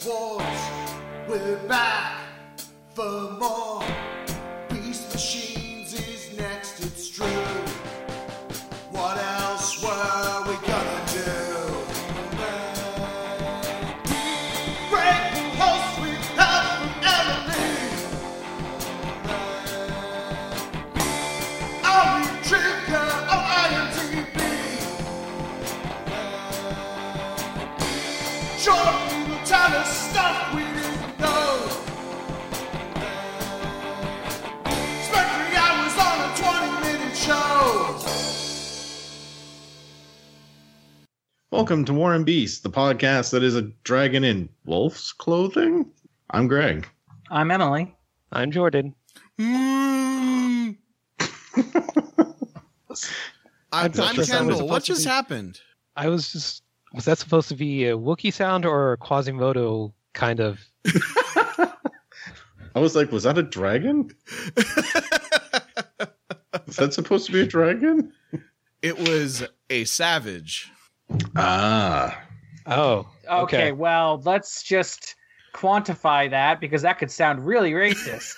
Sports. We're back for more. Welcome to Warren Beast, the podcast that is a dragon in wolf's clothing. I'm Greg. I'm Emily. I'm Jordan. Mm. I'm, I'm sure if that was Kendall. What just be- happened? I was just was that supposed to be a Wookiee sound or a Quasimodo kind of? I was like, was that a dragon? Is that supposed to be a dragon? It was a savage. Ah. Oh, Okay, okay. well, let's just quantify that because that could sound really racist.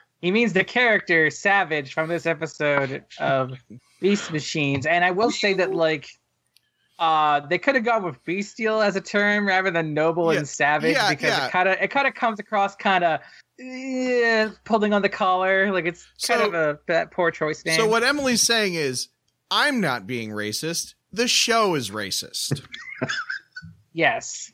he means the character Savage from this episode of Beast Machines. And I will say that, like, uh, they could have gone with bestial as a term rather than noble Yeah, and savage yeah, because yeah. it kind of it kind of comes across kind of eh, pulling on the collar, like it's kind of a bad, poor choice name. So what Emily's saying is, I'm not being racist. The show is racist. Yes.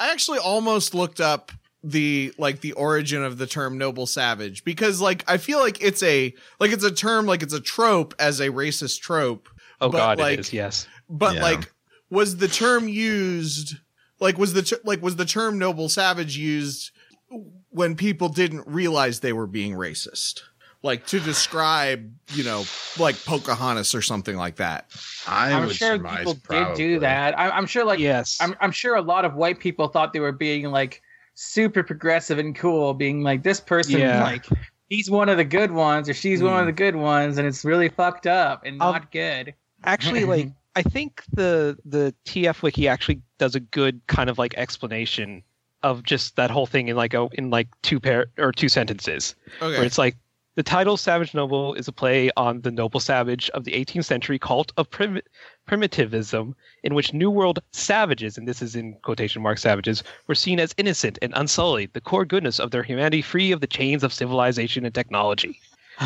I actually almost looked up the like the origin of the term noble savage because like I feel like it's a like it's a term like it's a trope as a racist trope Oh but, God, like- it is. Yes. but Yeah. like was the term used like was the ter- like was the term noble savage used when people didn't realize they were being racist like to describe you know like pocahontas or something like that I I'm would sure surmise people did do that. I, I'm sure, like, yes. I'm, I'm sure a lot of white people thought they were being like super progressive and cool, being like this person, Yeah. like he's one of the good ones or she's one of Hmm. the good ones, and it's really fucked up and Um, not good. actually, like I think the the TF wiki actually does a good kind of like explanation of just that whole thing in like a in like two pair or two sentences. where it's like the title Savage Noble is a play on the noble savage of the 18th century cult of prim- primitivism, in which New World savages, and this is in quotation mark savages, were seen as innocent and unsullied, the core goodness of their humanity free of the chains of civilization and technology.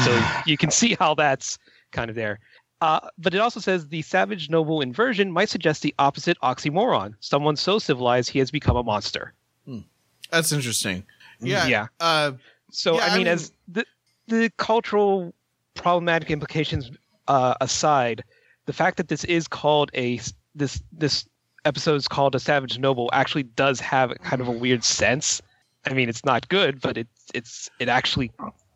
So you can see how that's kind of there. Uh, but it also says the savage noble inversion might suggest the opposite oxymoron someone so civilized he has become a monster. that's interesting yeah Yeah. uh So Yeah, I I mean, mean- as the the cultural problematic implications uh, aside, the fact that this is called a this this episode is called a Savage Noble actually does have kind of a weird sense. I mean, it's not good, but it it's it actually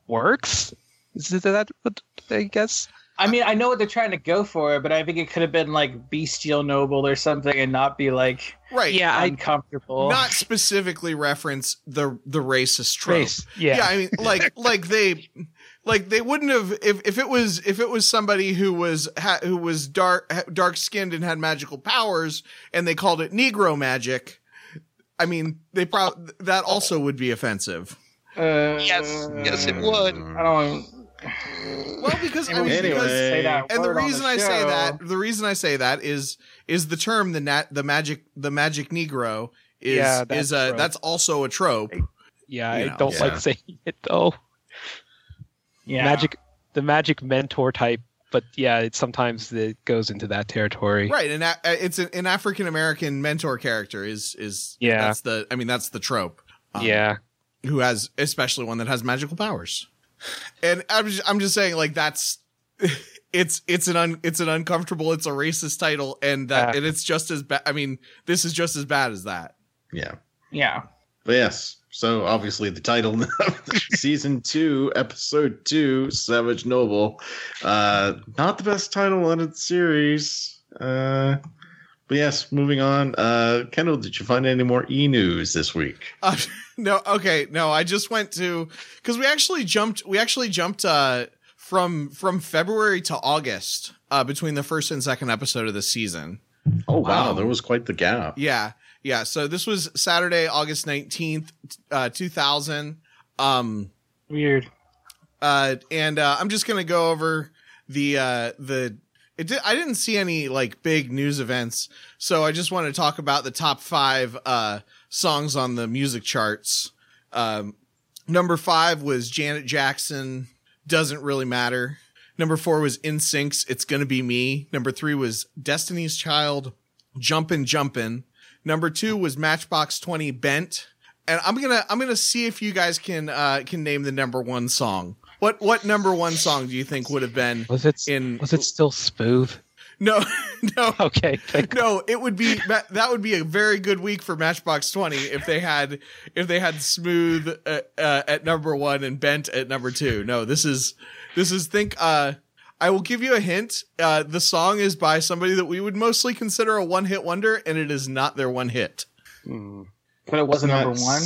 works. Is that what I guess? I mean, I know what they're trying to go for, but I think it could have been like bestial noble or something, and not be like right Yeah, uncomfortable. not specifically reference the the racist trope race. Yeah. yeah i mean like like they like they wouldn't have if, if it was if it was somebody who was ha, who was dark dark skinned and had magical powers and they called it negro magic i mean they probably that also would be offensive Uh, Yes. Yes, it would. I don't. Well because i mean Anyway. because say that and the word on reason I say that, the reason I say that is, is the term the nat, the magic, the magic Negro is Yeah, is a trope. that's also a trope. yeah, you I know, don't yeah. like saying it though. Yeah. Magic, the magic mentor type, but yeah, it sometimes it goes into that territory. Right, and a- it's an, an African American mentor character is is Yeah. That's the I mean that's the trope. Um, Yeah. who has especially one that has magical powers. And I'm just, I'm just saying like that's it's it's an un, it's an uncomfortable it's a racist title and that Yeah. and it's just as bad. I mean this is just as bad as that. Yeah. Yeah. But yes. So obviously the title of season two, episode two, Savage Noble. Uh not the best title in its series. Uh but yes, moving on. Uh Kendall, did you find any more e news this week? Uh, no, okay, no. I just went to because we actually jumped. We actually jumped uh, from from February to August uh, between the first and second episode of the season. Oh wow, Um, there was quite the gap. Yeah, yeah. So this was Saturday, August nineteenth, uh, two thousand. Um, Weird. uh, and uh, I'm just gonna go over the uh, the. Did, I didn't see any like big news events, so I just want to talk about the top five uh, songs on the music charts. Um, number five was Janet Jackson. Doesn't really matter. Number four was NSYNC's It's Gonna Be Me. Number three was Destiny's Child, Jumpin' Jumpin'. Number two was Matchbox 20 Bent. And I'm gonna I'm gonna see if you guys can uh can name the number one song. What what number one song do you think would have been Was it in was it still smooth? no no Okay. no, it would be that that would be a very good week for Matchbox Twenty if they had if they had Smooth uh, uh, at number one and Bent at number two. No, this is this is think. uh I will give you a hint. Uh The song is by somebody that we would mostly consider a one hit wonder, and it is not their one hit, Hmm. But it wasn't number one.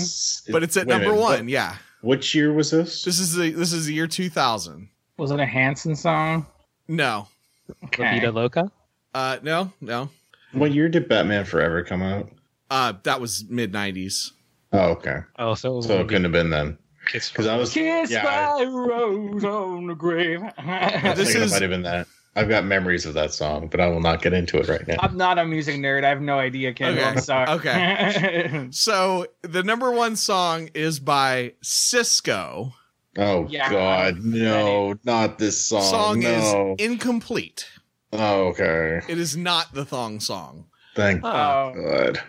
but it's at wait number minute, one. what- yeah, Which year was this? this is the this is the year two thousand. Was it a Hanson song? No, La Okay. Vida Loca. uh, no, no. What year did Batman Forever come out? Uh, that was mid nineties. Oh, okay. Oh, so, So it couldn't have been then. Kiss Because I was Kiss Yeah, by a rose on the grave. I This think is- it might have been that. I've got memories of that song, but I will not get into it right now. I'm not a music nerd. I have no idea, Ken. Okay. I'm sorry. Okay. So the number one song is by Sisqó. Oh Yeah. God, no, not this song. song no. is incomplete. oh, okay. It is not the thong song. Thank Oh, Oh, God.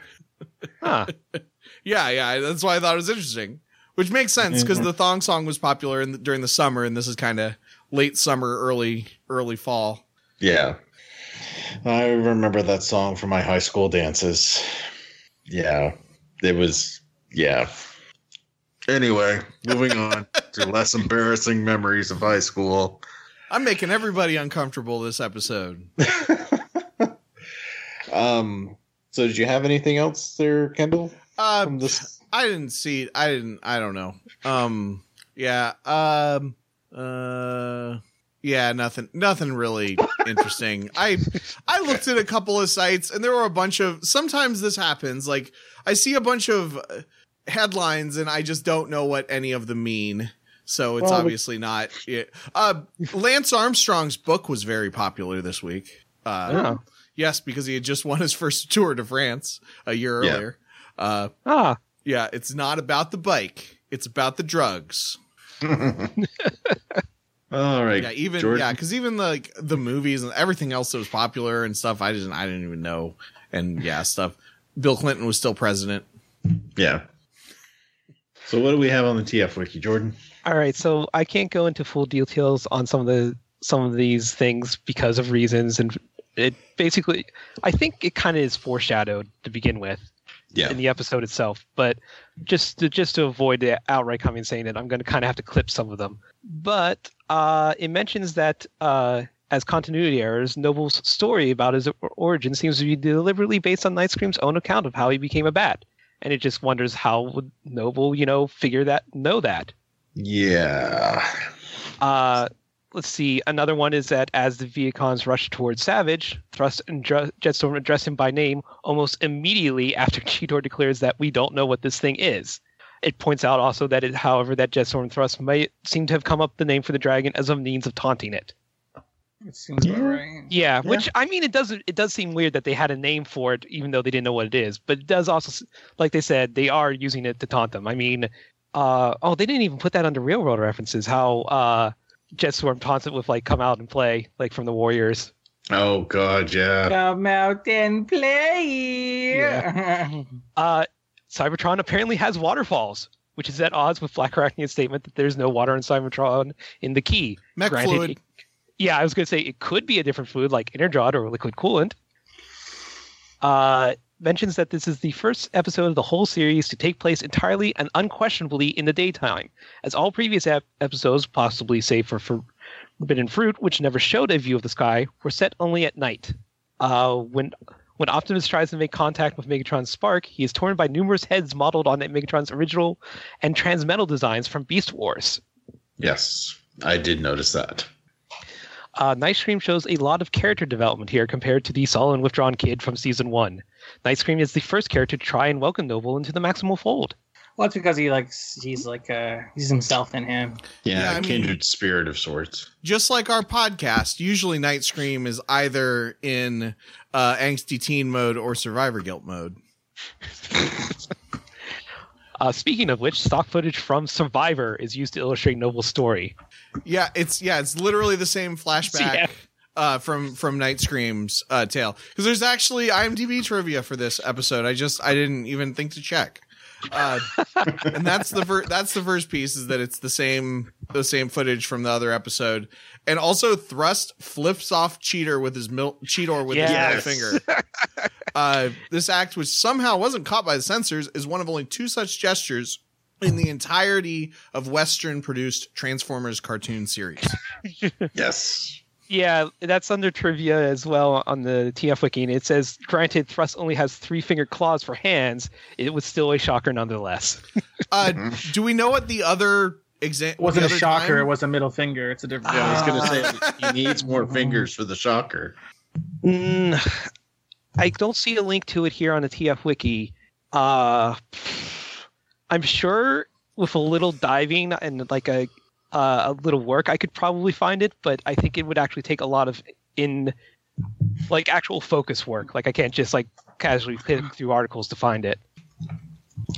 huh. Yeah, yeah, that's why I thought it was interesting. Which makes sense because Mhm. the thong song was popular in the, during the summer, and this is kind of late summer, early early fall. Yeah. I remember that song from my high school dances. Yeah. It was yeah. Anyway, moving on to less embarrassing memories of high school. I'm making everybody uncomfortable this episode. Um so did you have anything else there, Kendall? Uh, this I didn't see. I didn't. I don't know. Um. Yeah. Um. Uh. Yeah. Nothing. Nothing really interesting. I I looked at a couple of sites and there were a bunch of. Sometimes this happens. Like I see a bunch of uh, headlines and I just don't know what any of them mean. So it's Well, we- obviously not. Yeah. Uh. Lance Armstrong's book was very popular this week. Uh. Oh. Yes, because he had just won his first Tour de France a year Yeah. earlier. Uh. Ah, Yeah, it's not about the bike. It's about the drugs. All right. Yeah, even Jordan. yeah, because even like the movies and everything else that was popular and stuff, I didn't I didn't even know. And yeah, stuff. Bill Clinton was still president. Yeah. So what do we have on the TF wiki, Jordan? all right. So I can't go into full details on some of the some of these things because of reasons, and it basically, I think it kind of is foreshadowed to begin with Yeah. in the episode itself. But just to, just to avoid the outright coming and saying it, I'm going to kind of have to clip some of them. But uh, it mentions that uh, as continuity errors, Noble's story about his origin seems to be deliberately based on Night Scream's own account of how he became a bat. And it just wonders how would Noble, you know, figure that, know that. Yeah. Uh, let's see. Another one is that as the Vehicons rush towards Savage, Thrust and Dr- Jetstorm address him by name almost immediately after Cheetor declares that we don't know what this thing is. It points out also that it, however, that Jetstorm and Thrust might seem to have come up the name for the dragon as a means of taunting it. it seems about Yeah. right. Yeah, which I mean, it doesn't. it does seem weird that they had a name for it, even though they didn't know what it is. But it does also, like they said, they are using it to taunt them. I mean, uh, oh, they didn't even put that under real world references. How uh, Jetstorm taunts it with like "Come out and play," like from the Warriors. Oh God, yeah. Come out and play. Uh, Cybertron apparently has waterfalls, which is at odds with Black Arachnia's statement that there's no water in Cybertron in the key. Mech Granted, fluid. it- yeah, I was going to say it could be a different fluid like Energon or liquid coolant. Uh, mentions that this is the first episode of the whole series to take place entirely and unquestionably in the daytime, as all previous ep- episodes, possibly save for Forbidden Fruit, which never showed a view of the sky, were set only at night. Uh, when when Optimus tries to make contact with Megatron's spark, he is torn by numerous heads modeled on Megatron's original and transmetal designs from Beast Wars. Yes, I did notice that. Uh, Night Scream shows a lot of character development here compared to the sullen, withdrawn kid from season one. Night Scream is the first character to try and welcome Noble into the Maximal fold. Well, that's because he likes he's like uh he's himself in him. Yeah, Yeah, I mean- kindred spirit of sorts. Just like our podcast, usually Night Scream is either in uh, angsty teen mode or survivor guilt mode. Uh, speaking of which, stock footage from Survivor is used to illustrate Noble's story. Yeah, it's yeah, it's literally the same flashback Yeah. uh, from from Night Scream's uh, tale. Because there's actually IMDb trivia for this episode. I just I didn't even think to check. Uh, and that's the fir- that's the first piece is that it's the same the same footage from the other episode, and also Thrust flips off Cheetor with his mil- Cheetor with Yes. his middle finger. Uh, this act, which somehow wasn't caught by the censors, is one of only two such gestures in the entirety of Western produced Transformers cartoon series. Yes. Yeah, that's under trivia as well on the TF Wiki. And it says, granted, Thrust only has three finger claws for hands. It was still a shocker nonetheless. Uh, do we know what the other example wasn't a shocker, it was a middle finger. It's a different Yeah, I was gonna Ah. say he needs more fingers for the shocker. Mm, I don't see a link to it here on the TF Wiki. Uh, I'm sure with a little diving and like a uh, a little work, I could probably find it, but I think it would actually take a lot of in like actual focus work. Like I can't just like casually click through articles to find it.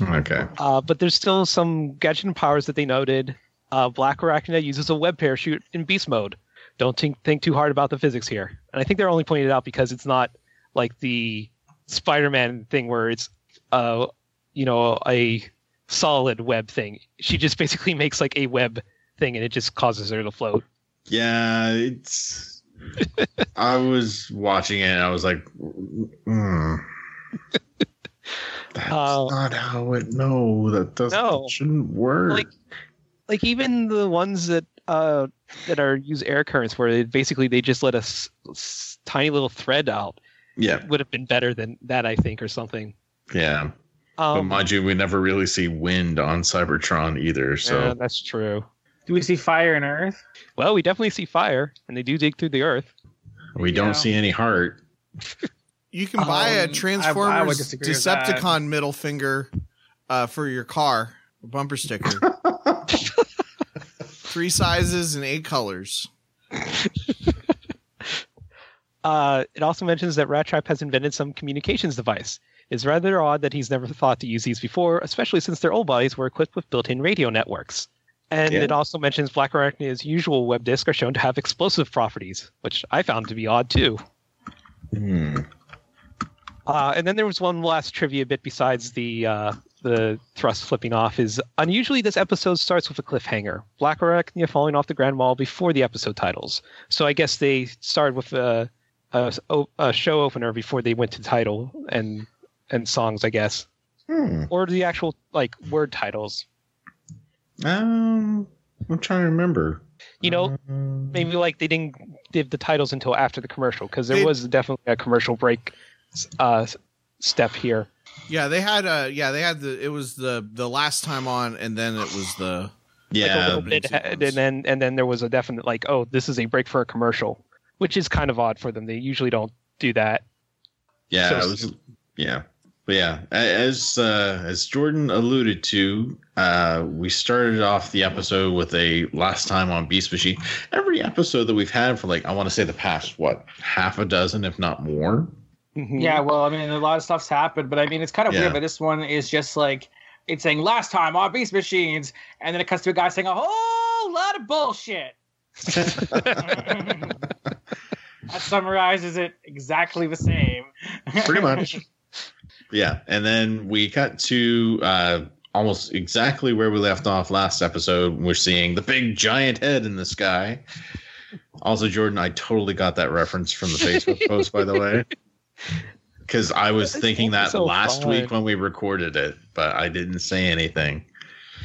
Okay. Uh, but there's still some gadget powers that they noted. Uh, Black Arachnia uses a web parachute in beast mode. Don't think, think too hard about the physics here. And I think they're only pointing it out because it's not like the Spider-Man thing where it's, uh, you know, a solid web thing. She just basically makes like a web thing and it just causes her to float. Yeah, it's. I was watching it and I was like, mm, that's Uh, not how it. No, that doesn't. No. that shouldn't work. Like- Like even the ones that uh, that are use air currents where they, basically they just let a s- s- tiny little thread out yeah, would have been better than that, I think, or something. yeah. but Um, mind you, we never really see wind on Cybertron either. So yeah, that's true. Do we see fire and earth? Well, we definitely see fire, and they do dig through the earth. we don't Yeah. see any heart. You can buy a Um, I- I Transformers would disagree. Decepticon middle finger uh, for your car, a bumper sticker. Three sizes and eight colors. Uh, it also mentions that Rat Trap has invented some communications device. It's rather odd that he's never thought to use these before, especially since their old bodies were equipped with built-in radio networks. And Yeah. it also mentions Black Arachnia's usual web disk are shown to have explosive properties, which I found to be odd too. Hmm. Uh, and then there was one last trivia bit besides the uh, the thrust flipping off. Is unusually this episode starts with a cliffhanger. Black Arachnia falling off the Grand Wall before the episode titles. So I guess they started with a, a, a show opener before they went to title and and songs, I guess, Hmm. or the actual like word titles. Um, I'm trying to remember. You know, Um, maybe like they didn't give the titles until after the commercial because there They- was definitely a commercial break uh, step here. Yeah, they had a yeah they had the it was the the last time on and then it was the Yeah, little bit, and then and then there was a definite like, oh, this is a break for a commercial, which is kind of odd for them. They usually don't do that. yeah, So- it was, yeah, but yeah. As uh, as Jordan alluded to, uh, we started off the episode with a last time on Beast Machine. Every episode that we've had for like I want to say the past what half a dozen, if not more. Mhm. Yeah, well, I mean, a lot of stuff's happened, but I mean, it's kind of Yeah. weird. But this one is just like it's saying last time on Beast Machines, and then it cuts to a guy saying a whole lot of bullshit. that summarizes it exactly the same. Pretty much. yeah, and then we cut to uh, almost exactly where we left off last episode. We're seeing the big giant head in the sky. Also, Jordan, I totally got that reference from the Facebook post, by the way, because I was That's thinking that so last fun. week when we recorded it, but I didn't say anything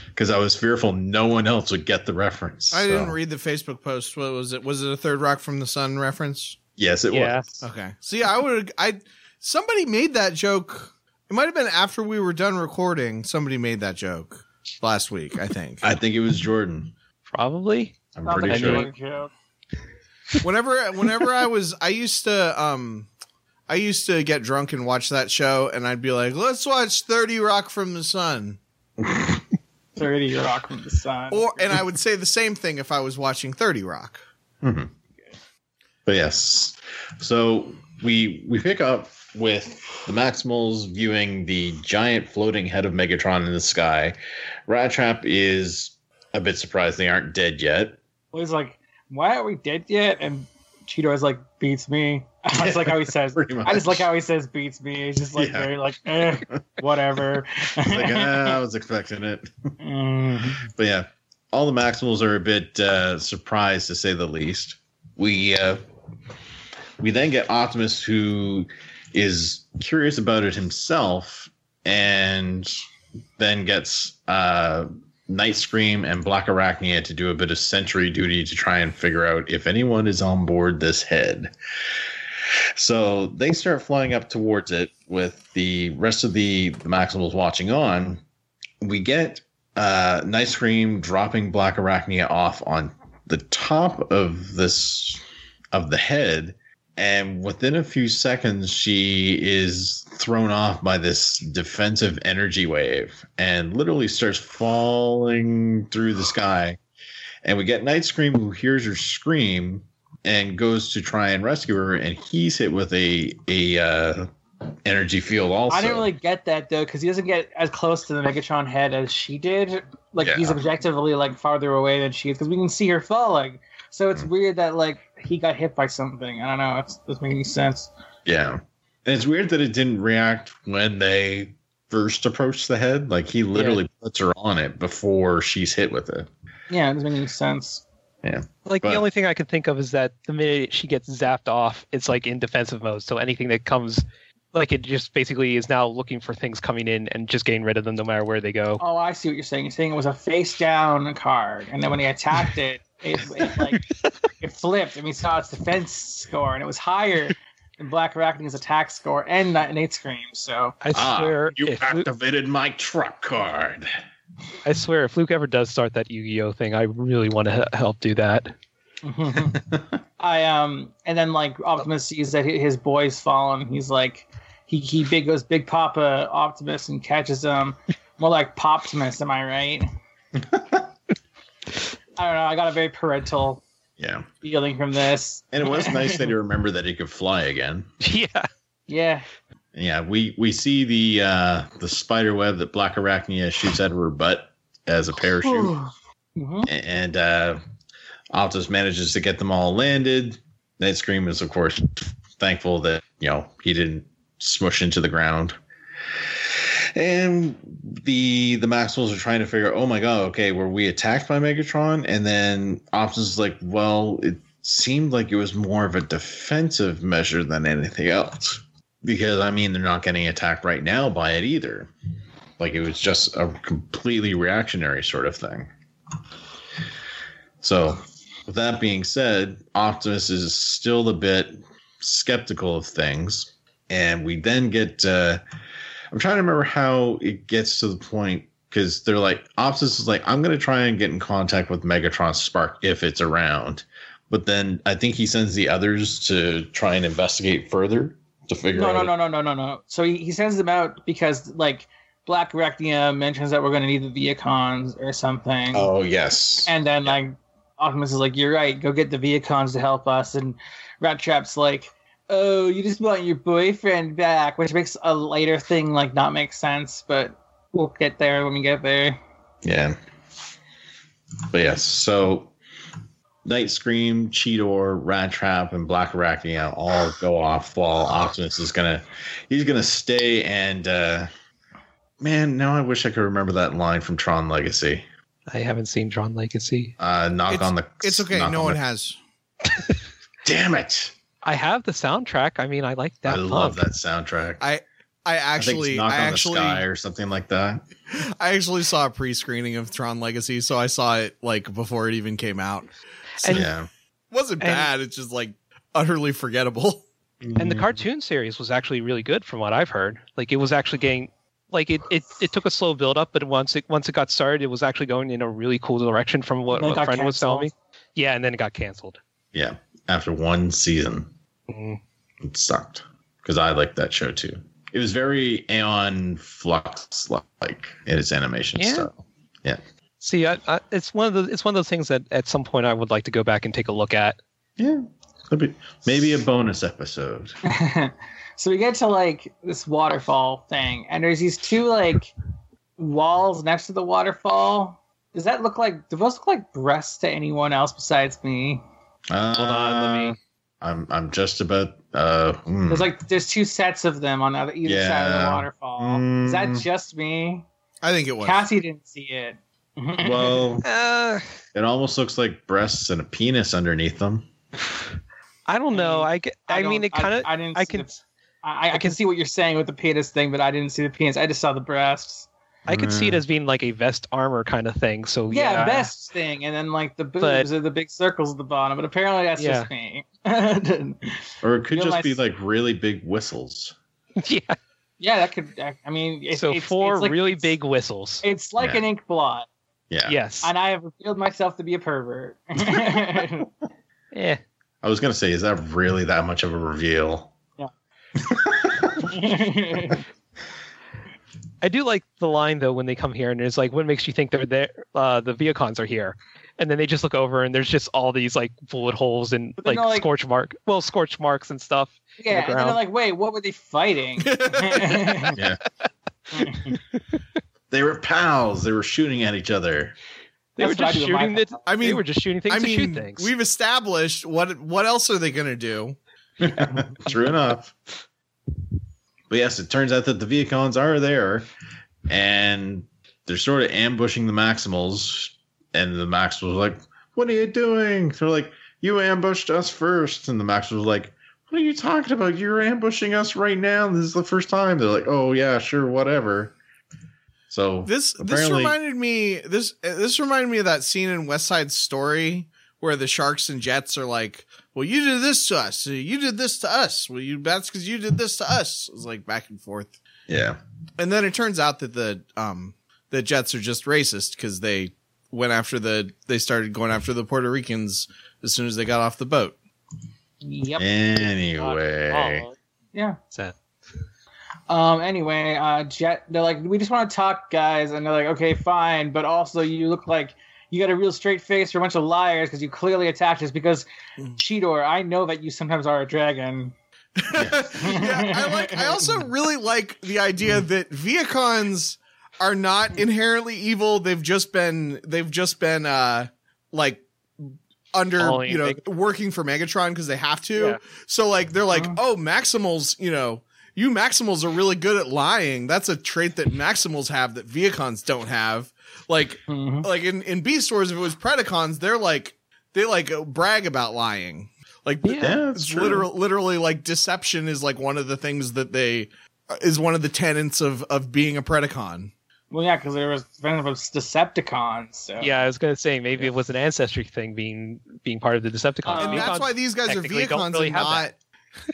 because I was fearful no one else would get the reference. I so- didn't read the Facebook post. What was it? Was it a Third Rock from the Sun reference? Yes, it Yeah. was. Okay. See, I would I somebody made that joke. It might have been after we were done recording. Somebody made that joke last week. I think. I think it was Jordan. Probably. I'm Not pretty sure. big of a joke. whenever whenever I was I used to um I used to get drunk and watch that show and I'd be like, let's watch 30 Rock from the Sun. 30 Rock from the Sun. Or and I would say the same thing if I was watching 30 Rock. But yes, so we we pick up with the Maximals viewing the giant floating head of Megatron in the sky. Rat Trap is a bit surprised they aren't dead yet. Well, he's like, why aren't we dead yet? And Cheetor is like, beats me. I just like how he says, I just like how he says beats me. He's just like Yeah. very like, eh, whatever. Like ah, I was expecting it, Mm. but yeah, all the Maximals are a bit uh, surprised to say the least. We uh, we then get Optimus who is curious about it himself, and then gets uh, Night Scream and Black Arachnia to do a bit of sentry duty to try and figure out if anyone is on board this head. So they start flying up towards it with the rest of the, Maximals watching on. We get uh, Night Scream dropping Black Arachnia off on the top of this of the head, and within a few seconds, she is thrown off by this defensive energy wave and literally starts falling through the sky. And we get Night Scream who hears her scream and goes to try and rescue her, and he's hit with a a uh, energy field also. I didn't really get that though, because he doesn't get as close to the Megatron head as she did. Like Yeah. he's objectively like farther away than she is, because we can see her falling. So it's weird that like he got hit by something. I don't know. It doesn't make any sense. Yeah. And it's weird that it didn't react when they first approached the head. Like he literally puts her on it before she's hit with it. Yeah, it doesn't make any sense. Yeah. Like But- the only thing I can think of is that the minute she gets zapped off, it's like in defensive mode. So anything that comes, like it just basically is now looking for things coming in and just getting rid of them no matter where they go. Oh, I see what you're saying. You're saying it was a face down card, and then when he attacked it, it, it like it flipped, and we saw its defense score, and it was higher than Black Arachnia's attack score and Night Nate Scream. So I swear, Ah, you if Luke, activated my truck card. I swear, if Luke ever does start that Yu-Gi-Oh thing, I really want to help do that. I um, and then like Optimus sees that his boy's fallen. He's like, he he big goes Big Papa Optimus and catches him. More like Poptimus, am I right? I don't know. I got a very parental Yeah. feeling from this. And it was nice that he remembered that he could fly again. yeah, Yeah. Yeah, we we see the uh the spider web that Black Arachnia shoots out of her butt as a parachute. Mhm. and uh Optimus manages to get them all landed. Night Scream is of course thankful that, you know, he didn't smush into the ground. And the the Maximals are trying to figure oh my god, okay, were we attacked by Megatron? And then Optimus is like, well, it seemed like it was more of a defensive measure than anything else. Because I mean they're not getting attacked right now by it either. Like it was just a completely reactionary sort of thing. So, with that being said, Optimus is still a bit skeptical of things. And we then get, uh, I'm trying to remember how it gets to the point because they're like, Optimus is like, I'm going to try and get in contact with Megatron Spark if it's around. But then I think he sends the others to try and investigate further to figure No, out. no, no, no, no, no, no. So he, he sends them out because like Black Arachnia mentions that we're going to need the Vehicons or something. Oh, yes. And then like Optimus is like, "You're right. Go get the Vehicons to help us." And Rat Trap's like, "Oh, you just want your boyfriend back," which makes a later thing like not make sense, but we'll get there when we get there. Yeah. But yes, so Night Scream, Cheetor, Rat Trap, and Black Arachnia all go off while Optimus is gonna he's gonna stay and uh man, now I wish I could remember that line from Tron Legacy. I haven't seen Tron Legacy. Uh knock It's- on the It's okay. No on one the- has. Damn it. I have the soundtrack. I mean, I like that. I love that soundtrack. I I I think actually it's Knock I on actually the Sky or something like that. I actually saw a pre-screening of Tron Legacy, so I saw it like before it even came out. So And- it yeah. wasn't and- bad. It's just like utterly forgettable. And the cartoon series was actually really good from what I've heard. Like it was actually getting like it, it, it took a slow build up, but once it once it got started, it was actually going in a really cool direction from what, And then it what got friend was telling me. Yeah, and then it got canceled. Yeah. After one season. Mm. It sucked because I liked that show too. It was very Aeon Flux like in its animation Yeah. style. Yeah. See, I, I, it's one of the it's one of those things that at some point I would like to go back and take a look at. Yeah, Could be- maybe a bonus episode. so we get to like this waterfall thing, and there's these two like walls next to the waterfall. Does that look like? Do those look like breasts to anyone else besides me? Uh, Hold on, let me. I'm I'm just about. Uh, hmm. There's like there's two sets of them on either, either side of the Yeah. waterfall. Is that Mm. just me? I think it was. Cassie didn't see it. well, Uh, it almost looks like breasts and a penis underneath them. I don't know. I get, I, mean, it kind of. I, I didn't. I see can- the- I, I, can see what you're saying with the penis thing, but I didn't see the penis. I just saw the breasts. I could see it as being like a vest armor kind of thing. So Yeah, yeah, vest thing, and then like the boobs But- are the big circles at the bottom. But apparently that's Yeah. just me. Or it could just my- be like really big whistles. yeah. yeah, that could. I mean, it, so it's, four it's like- really it's- big whistles. It's like Yeah. an ink blot, Yeah. Yes. and I have revealed myself to be a pervert. Eh. I was gonna say, is that really that much of a reveal? I do like the line though when they come here and it's like, what makes you think they're there? Uh, the Vehicons are here, and then they just look over and there's just all these like bullet holes and like, like- scorch mark, well, scorch marks and stuff. yeah, and then they're like, "Wait, what were they fighting?" Yeah. They were pals. They were shooting at each other. They That's were just do with my shooting the. pals. I they mean, were just shooting things I to shoot mean, things. we've established what what else are they going to do? True enough. But yes, it turns out that the Vehicons are there, and they're sort of ambushing the Maximals. And the Maximals are like, "What are you doing?" They're like, "You ambushed us first. And the Maximals are like, "What are you talking about? You're ambushing us right now. This is the first time." They're like, "Oh yeah, sure, whatever." So This this reminded me this this reminded me of that scene in West Side Story where the sharks and jets are like, "Well, you did this to us. You did this to us. Well, you that's because you did this to us." It was like back and forth, yeah, and then it turns out that the um the jets are just racist because they went after the they started going after the Puerto Ricans as soon as they got off the boat. yep. Anyway, yeah. What's that? Um. Anyway, uh, Jet. They're like, we just want to talk, guys, and they're like, okay, fine, but also you look like you got a real straight face. You're a bunch of liars because you clearly attacked us. Because Mm. Cheetor, I know that you sometimes are a dragon. yeah, I like. I also really like the idea that Vehicons are not inherently evil. They've just been. They've just been. uh like under Following you know Meg- working for Megatron because they have to. Yeah. So like they're like, Uh-huh. oh, Maximals, you know. You Maximals are really good at lying. That's a trait that Maximals have that Vehicons don't have. Like, Mhm. like in in Beast Wars, if it was Predacons, they're like they like brag about lying. Like Yeah. yeah, that's it's true. literally like deception is like one of the things that they is one of the tenets of of being a predacon. Well, yeah, because there was friends of Decepticons. So. Yeah, I was gonna say maybe it was an ancestry thing being being part of the Decepticons. Uh, and that's why these guys are technically don't Vehicons really and not.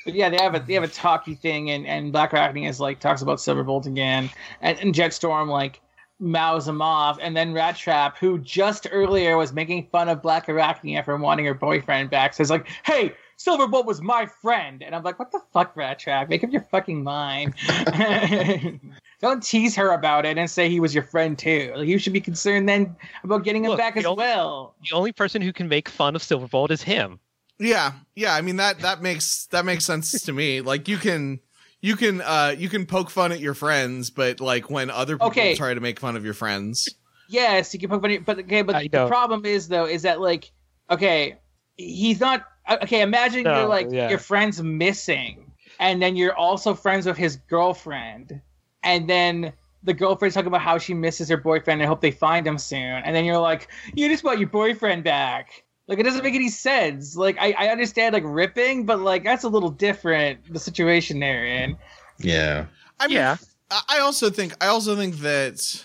But yeah, they have a they have a talky thing, and and Black Arachnia is like talks about Silverbolt again, and, and Jetstorm like mouths him off, and then Rat Trap, who just earlier was making fun of Black Arachnia for wanting her boyfriend back, says like, "Hey, Silverbolt was my friend," and I'm like, "What the fuck, Rat Trap? Make up your fucking mind. Don't tease her about it and say he was your friend too. Like, you should be concerned then about getting him Look, back as only- well." The only person who can make fun of Silverbolt is him. Yeah, yeah. I mean that that makes that makes sense to me. Like you can you can uh you can poke fun at your friends, but like when other people Okay. try to make fun of your friends. Yes, you can poke fun at but okay, but I the know. problem is though is that like okay, he's not okay. Imagine No, you're like yeah. your friend's missing, and then you're also friends with his girlfriend, and then the girlfriend's talking about how she misses her boyfriend and hope they find him soon, and then you're like, you just want your boyfriend back. Like it doesn't make any sense. Like I, I understand like ripping, but like that's a little different the situation they're in. yeah. I mean, Yeah. I I also think I also think that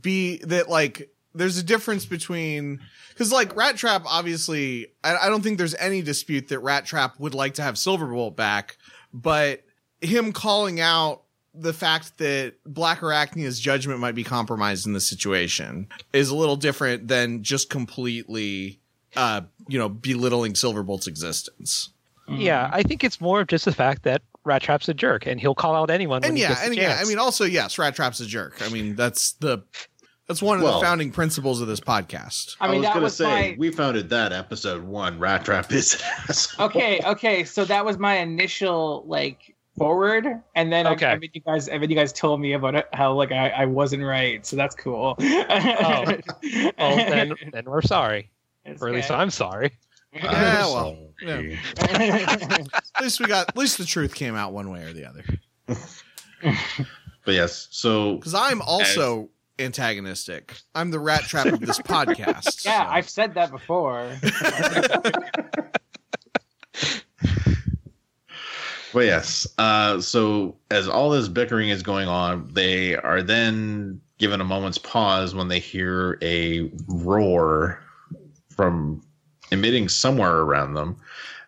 be that like there's a difference between because like Rat Trap obviously I, I don't think there's any dispute that Rat Trap would like to have Silverbolt back, but him calling out the fact that Black Arachnia's judgment might be compromised in this situation is a little different than just completely uh you know, belittling Silverbolt's existence. Yeah, I think it's more of just the fact that Rat Trap's a jerk, and he'll call out anyone. when And he yeah, gets the and yeah, I mean, also yes, Rat Trap's a jerk. I mean, that's the that's one of Well- the founding principles of this podcast. I mean, was gonna say my we founded that episode one. Rat Trap is an asshole. okay. Okay, so that was my initial like forward, and then Okay. I, I mean, you guys, I mean, you guys told me about it, how like I, I wasn't right, so that's cool. Oh, well, then, then we're sorry, It's or at least okay. I'm sorry. I'm Yeah, well, sorry. At least we got at least the truth came out one way or the other. But yes, so Because I'm also antagonistic. I'm the rat trap of this podcast. yeah, so. I've said that before. But yes, uh, so as all this bickering is going on, they are then given a moment's pause when they hear a roar from emitting somewhere around them.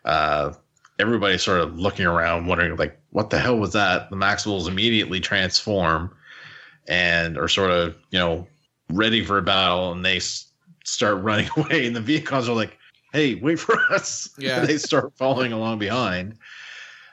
Uh, everybody's sort of looking around, wondering, like, what the hell was that? The Maximals immediately transform and are sort of, you know, ready for a battle, and they s- start running away. And the vehicles are like, hey, wait for us. Yeah. they start following along behind.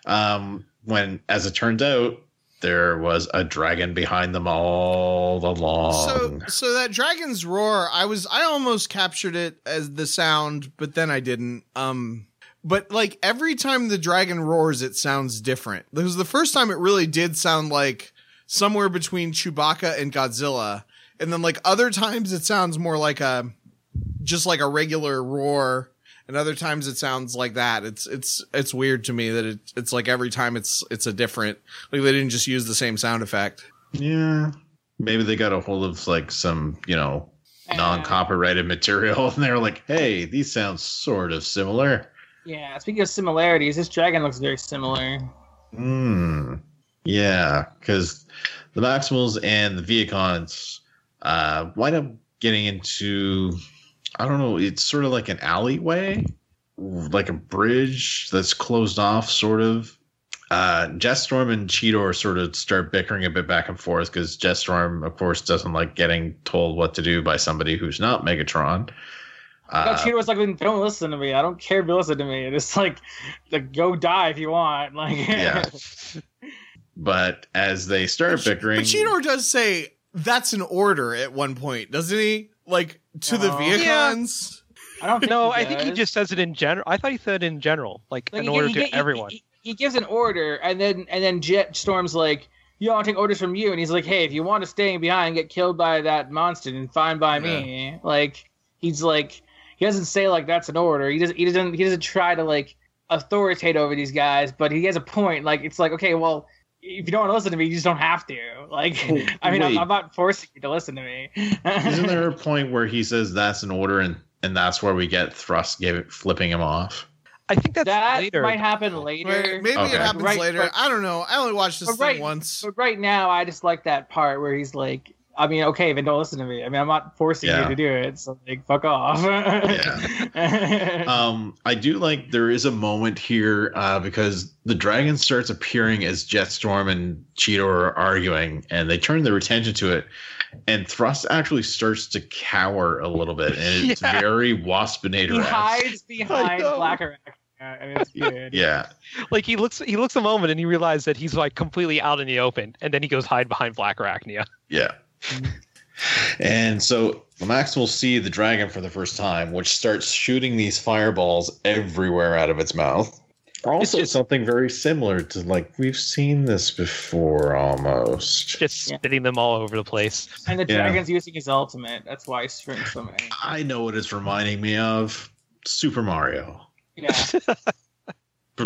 Um, when, as it turns out, there was a dragon behind them all along. So so that dragon's roar, I was I almost captured it as the sound, but then I didn't. Um but like every time the dragon roars, it sounds different. This was the first time it really did sound like somewhere between Chewbacca and Godzilla. And then like other times it sounds more like a just like a regular roar. And other times it sounds like that. It's it's it's weird to me that it, it's like every time it's it's a different like they didn't just use the same sound effect. Yeah. Maybe they got a hold of like some, you know, non copyrighted material and they're like, hey, these sound sort of similar. Yeah, speaking of similarities, this dragon looks very similar. Hmm. Yeah, because the Maximals and the Vehicons uh, wind up getting into, I don't know, it's sort of like an alleyway, like a bridge that's closed off, sort of. Uh, Jetstorm and Cheetor sort of start bickering a bit back and forth because Jetstorm, of course, doesn't like getting told what to do by somebody who's not Megatron. Uh, Cheetor was like, "Don't listen to me. I don't care if you listen to me. It's like, like go die if you want." Like, Yeah. but as they start bickering, But Cheetor does say that's an order at one point, doesn't he? Like to the No. Vehicons. I don't think No, I think he just says it in general. I thought he said it in general, like, Like, in he- order he- to he- everyone. He, he gives an order, and then and then Jet Storm's like, "You want to take orders from you?" And he's like, "Hey, if you want to stay behind and get killed by that monster, then fine by me." Like he's like, he doesn't say like that's an order. He doesn't. He doesn't. He doesn't try to like authoritate over these guys, but he has a point. Like it's like, okay, well. If you don't want to listen to me, you just don't have to. Like, Oh, I mean, I'm. I'm not forcing you to listen to me. Isn't there a point where he says that's an order and and that's where we get Thrust give it, flipping him off? I think that's that later. might happen later. Right, Maybe Okay. it happens Right, later. but- I don't know. I only watched this but thing right- once. But right now, I just like that part where he's like, I mean, okay, then don't listen to me. I mean, I'm not forcing Yeah. you to do it, so like, fuck off. Yeah. Um, I do like there is a moment here uh, because the dragon starts appearing as Jetstorm and Cheetor are arguing, and they turn their attention to it, and Thrust actually starts to cower a little bit, and it's Yeah. very Waspinator. he hides behind know. Black Arachnia, and it's good. Yeah, like he looks, he looks a moment and he realizes that he's like completely out in the open, and then he goes hide behind Black Arachnia. yeah. And so Max will see the dragon for the first time, which starts shooting these fireballs everywhere out of its mouth. Also, just- something very similar to like we've seen this before almost. just Yeah. spitting them all over the place. And the Yeah. dragon's using his ultimate. That's why he's shrinking so many. I know what it's reminding me of Super Mario. Yeah.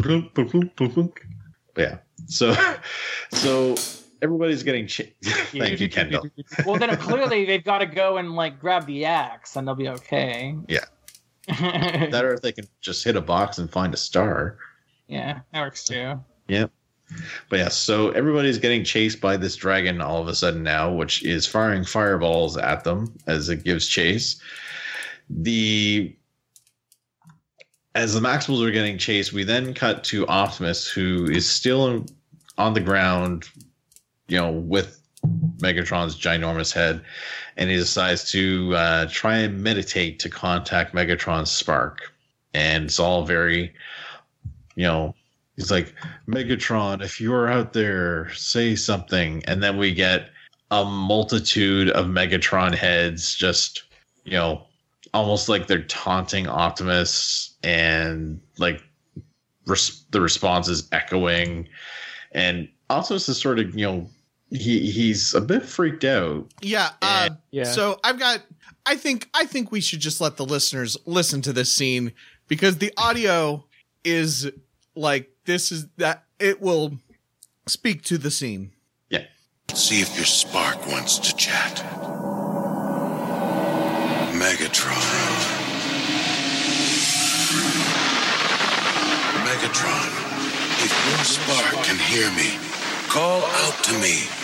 Yeah. So, so everybody's getting. Ch- Thank you, Kendall. well, then clearly they've got to go and like grab the axe, and they'll be okay. Yeah. That or if they can just hit a box and find a star. yeah, that works too. Yeah. But yeah, so everybody's getting chased by this dragon all of a sudden now, which is firing fireballs at them as it gives chase. The as the Maximals are getting chased, we then cut to Optimus, who is still on the ground, you know, with Megatron's ginormous head, and he decides to uh, try and meditate to contact Megatron's spark. and it's all very, you know, he's like Megatron. If you're out there, say something, and then we get a multitude of Megatron heads, just you know, almost like they're taunting Optimus, and like res- the response is echoing, and Optimus is sort of you know he he's a bit freaked out. Yeah. Uh, Yeah. So I've got. I think. I think we should just let the listeners listen to this scene because the audio is like this is that it will speak to the scene. Yeah. See if your spark wants to chat. Megatron. Megatron, if your spark can hear me, call out to me.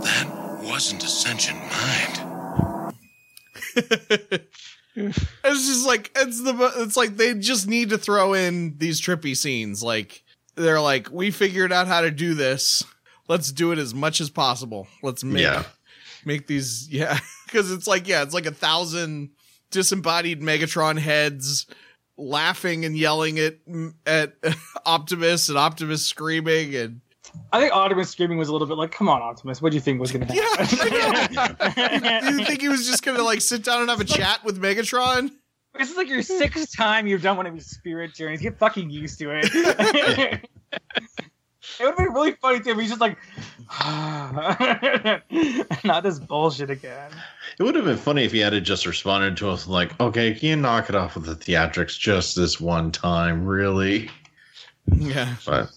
That wasn't a sentient mind. It's just like it's the it's like they just need to throw in these trippy scenes. Like they're like, we figured out how to do this. Let's do it as much as possible. Let's make Yeah. make these yeah because it's like yeah it's like a thousand disembodied Megatron heads laughing and yelling at at Optimus and Optimus screaming and I think Optimus screaming was a little bit like, "Come on, Optimus, what do you think was going to happen?" I know. Do you think he was just gonna like sit down and have a chat with Megatron? This is like your sixth time you've done one of these spirit journeys. Get fucking used to it. it would have been really funny too if he's just like, ah. not this bullshit again. It would have been funny if he had just responded to us like, "Okay, can you knock it off with the theatrics just this one time, really?" Yeah. But,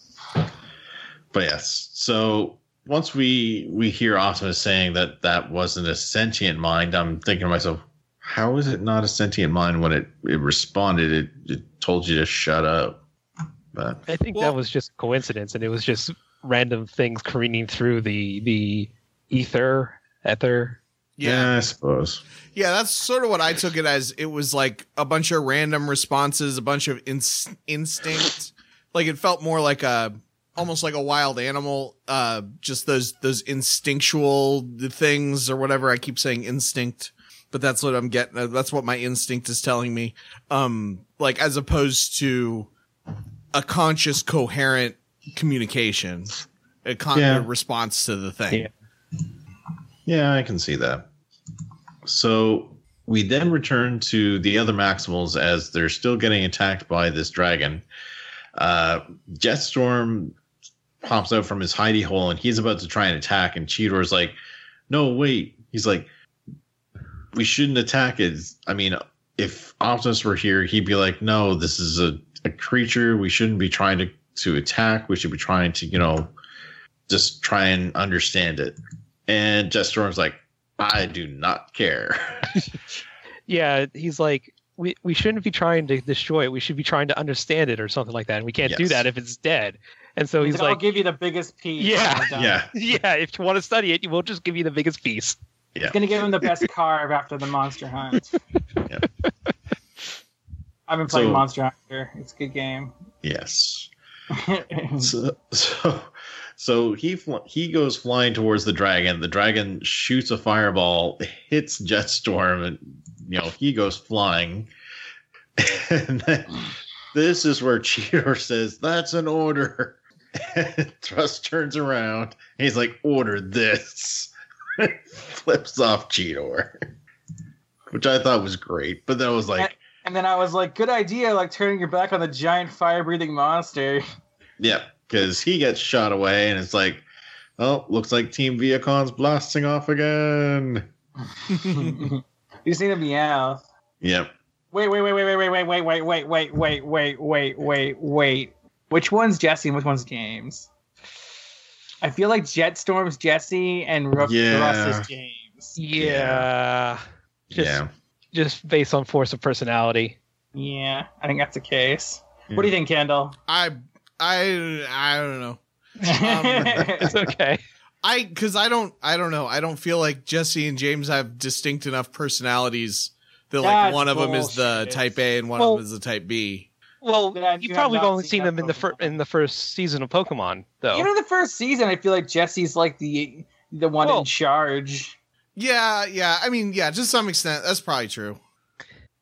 but yes. So once we we hear Optimus saying that that wasn't a sentient mind, I'm thinking to myself, how is it not a sentient mind when it it responded? It, it told you to shut up. But I think Well- that was just coincidence, and it was just random things careening through the the ether, ether. yeah, I suppose. Yeah, that's sort of what I took it as. It was like a bunch of random responses, a bunch of ins- instinct. Like it felt more like a almost like a wild animal. Uh, just those those instinctual things or whatever. I keep saying instinct, but that's what I'm getting. uh, That's what my instinct is telling me. Um, like as opposed to a conscious, coherent communication, a con- Yeah. response to the thing. Yeah. Yeah, I can see that. So we then return to the other Maximals as they're still getting attacked by this dragon. Uh, Jetstorm pops out from his hidey hole and he's about to try and attack, and Cheetor's like, "No, wait." He's like, "We shouldn't attack it." I mean, if Optimus were here, he'd be like, "No, this is a, a creature. We shouldn't be trying to to attack. We should be trying to, you know, just try and understand it." And Jetstorm's like, I do not care. Yeah, he's like, we we shouldn't be trying to destroy it. We should be trying to understand it or something like that. And we can't do that if it's dead. And so he's I'll like, give you the biggest piece. Yeah. when we're done. yeah. yeah, if you want to study it, we'll just give you the biggest piece. Yeah. He's gonna give him the best carve after the monster hunt. Yeah. I've been playing So- Monster Hunter. It's a good game. Yes. So, so, so he fl- he goes flying towards the dragon. The dragon shoots a fireball, hits Jetstorm, and you know he goes flying. And then, this is where Cheetor says, "That's an order." And Thrust turns around. He's like, "Order this." Flips off Cheetor, which I thought was great. But then I was like, and then I was like, good idea, like turning your back on the giant fire breathing monster. Yeah, because he gets shot away, and it's like, oh, looks like Team Vehicon's blasting off again. you seen him meow. Yep. Wait, wait, wait, wait, wait, wait, wait, wait, wait, wait, wait, wait, wait, wait, wait, wait. Which one's Jesse and which one's James? I feel like Jetstorm's Jesse and Rook Yeah. Russ is James. Yeah. Just yeah. just based on force of personality. Yeah, I think that's the case. What do you think, Kendall? I I I don't know. Um, it's okay. I because I don't I don't know. I don't feel like Jesse and James have distinct enough personalities that like That's one of them is the. Type A and one Well- of them is the Type B. Well, you've you have probably not only seen seen them in the fir- in the first season of Pokemon, though. Even in the first season, I feel like Jesse's like the the one Well- in charge. Yeah, yeah. I mean, yeah, to some extent, that's probably true.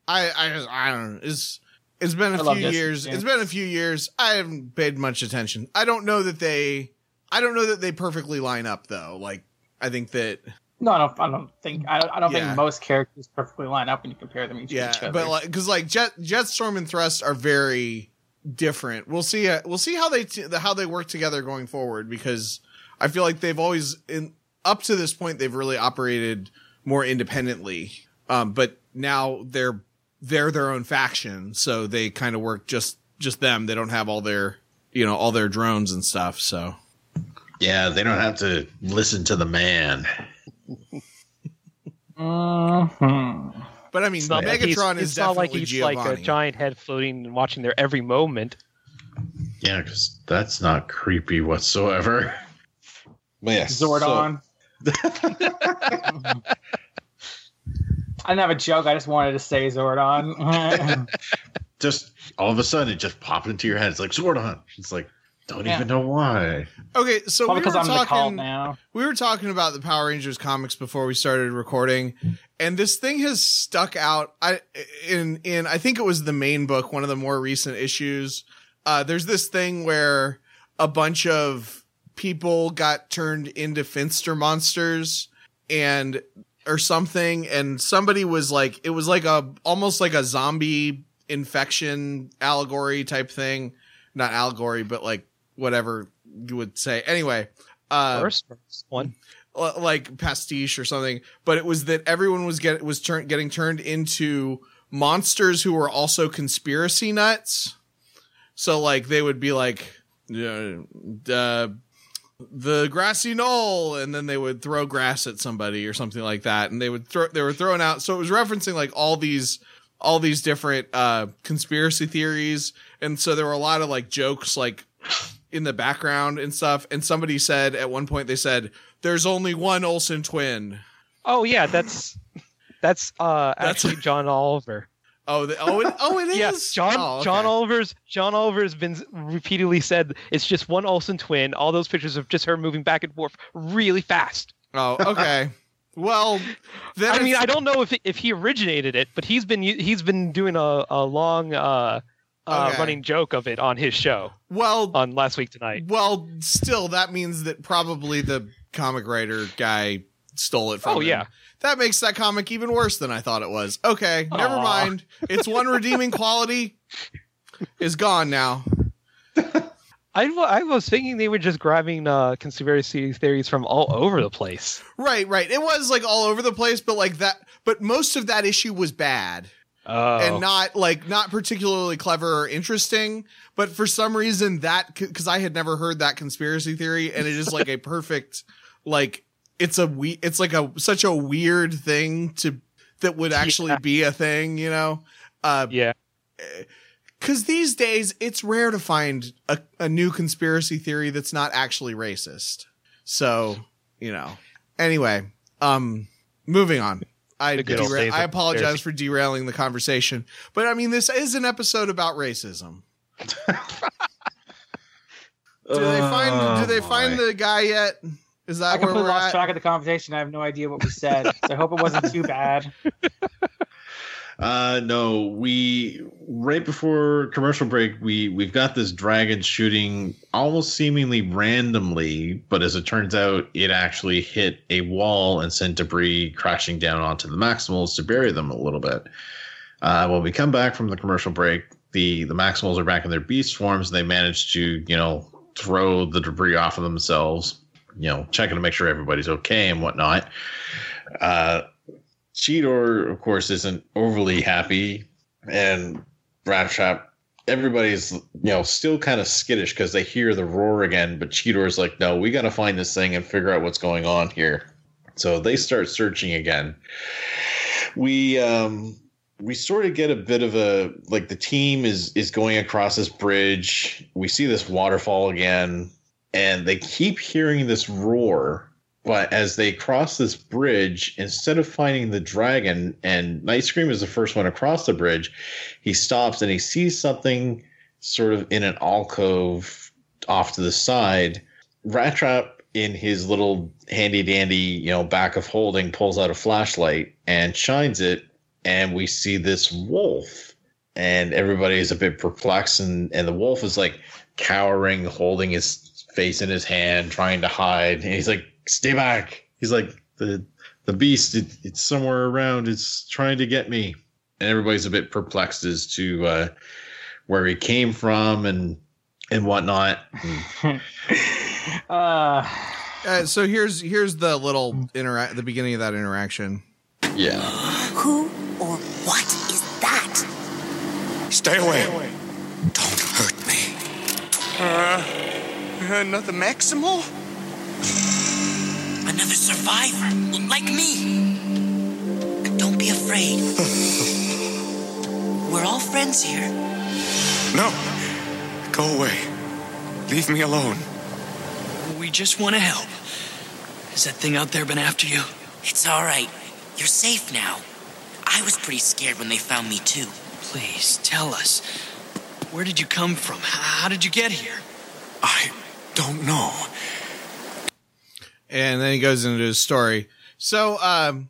I I just I don't know. It's it's been I a love few years. James. It's been a few years. I haven't paid much attention. I don't know that they. I don't know that they perfectly line up though. Like I think that No, I don't. I don't think. I, I don't Yeah. think most characters perfectly line up when you compare them each yeah, to each other. but like because like Jet Jetstorm and Thrust are very different. We'll see. Uh, we'll see how they t- how they work together going forward because I feel like they've always in up to this point they've really operated more independently. Um, but now they're they're their own faction, so they kind of work just just them. They don't have all their you know all their drones and stuff. So Yeah, they don't have to listen to the man. Mhm. but I mean, it's not like Megatron is it's not like definitely he's like a giant head floating and watching their every moment. Yeah, because that's not creepy whatsoever. But yes, so- Zordon. I didn't have a joke. I just wanted to say Zordon. just all of a sudden it just popped into your head. It's like Zordon. It's like don't Yeah. even know why. Okay, so Probably we because were I'm the cult talking. now. we were talking about the Power Rangers comics before we started recording, and this thing has stuck out. I in in I think it was the main book, one of the more recent issues. Uh, there's this thing where a bunch of people got turned into Finster monsters, and or something, and somebody was like, it was like a almost like a zombie infection allegory type thing, not allegory, but like whatever you would say. Anyway, uh, First, first one. like pastiche or something, but it was that everyone was get was turn, getting turned into monsters who were also conspiracy nuts. So like they would be like uh, uh, the grassy knoll, and then they would throw grass at somebody or something like that, and they would throw they were thrown out. So it was referencing like all these all these different uh conspiracy theories, and so there were a lot of like jokes like in the background and stuff. And somebody said at one point they said, "There's only one Olsen twin." Oh yeah, that's that's uh That's- actually John Oliver. Oh, the, oh, it, oh, it is. Yeah, John Oh, okay. John Oliver's John Oliver's been repeatedly said it's just one Olsen twin. All those pictures of just her moving back and forth really fast. Oh, okay. well, then I mean, I don't know if if he originated it, but he's been he's been doing a, a long uh, uh, Okay. running joke of it on his show well, on last week tonight. well, still, that means that probably the comic writer guy stole it from. Oh him. yeah, that makes that comic even worse than I thought it was. Okay, never Aw. mind. Its one redeeming quality is gone now. I, I was thinking they were just grabbing uh, conspiracy theories from all over the place. Right, right. It was like all over the place, but like that. But most of that issue was bad. Oh, and not like not particularly clever or interesting but for some reason that because i had never heard that conspiracy theory and it is like a perfect like it's a we it's like a such a weird thing to that would actually Yeah. be a thing you know? Uh yeah. because these days it's rare to find a, a new conspiracy theory that's not actually racist. So you know. Anyway um moving on I, The good old dera- I apologize for derailing the conversation, but I mean, this is an episode about racism. Do they oh, find? Do they find the guy yet? Is I that where completely we're at? lost at? track of the conversation. I have no idea what we said. so I hope it wasn't too bad. Uh, no, we right before commercial break, we we've got this dragon shooting almost seemingly randomly, but as it turns out, it actually hit a wall and sent debris crashing down onto the Maximals to bury them a little bit. Uh, when we come back from the commercial break, the the Maximals are back in their beast forms. And They managed to you know throw the debris off of themselves, you know, checking to make sure everybody's okay and whatnot. Uh, Cheetor, of course, isn't overly happy, and Rattrap, everybody's you know still kind of skittish because they hear the roar again. But Cheetor's like, no, we got to find this thing and figure out what's going on here. So they start searching again. We um we sort of get a bit of a like the team is is going across this bridge. We see this waterfall again, and they keep hearing this roar. But as they cross this bridge, instead of finding the dragon, and Night Scream is the first one across the bridge, he stops and he sees something sort of in an alcove off to the side. Rat Trap in his little handy dandy, you know, back of holding pulls out a flashlight and shines it, and we see this wolf. And everybody is a bit perplexed, and, and the wolf is like cowering, holding his face in his hand, trying to hide. And he's like, Stay back. He's like, the the beast, it, it's somewhere around, it's trying to get me. And everybody's a bit perplexed as to uh, where he came from and and whatnot. uh, Uh, so here's here's the little interact the beginning of that interaction. Yeah. Who or what is that? Stay away. Stay away. Don't hurt me. Uh, another Maximal? Another survivor, like me. Don't be afraid. We're all friends here. No. Go away. Leave me alone. We just want to help. Has that thing out there been after you? It's all right. You're safe now. I was pretty scared when they found me too. Please tell us. Where did you come from? How did you get here? I don't know. And then he goes into his story. So, um,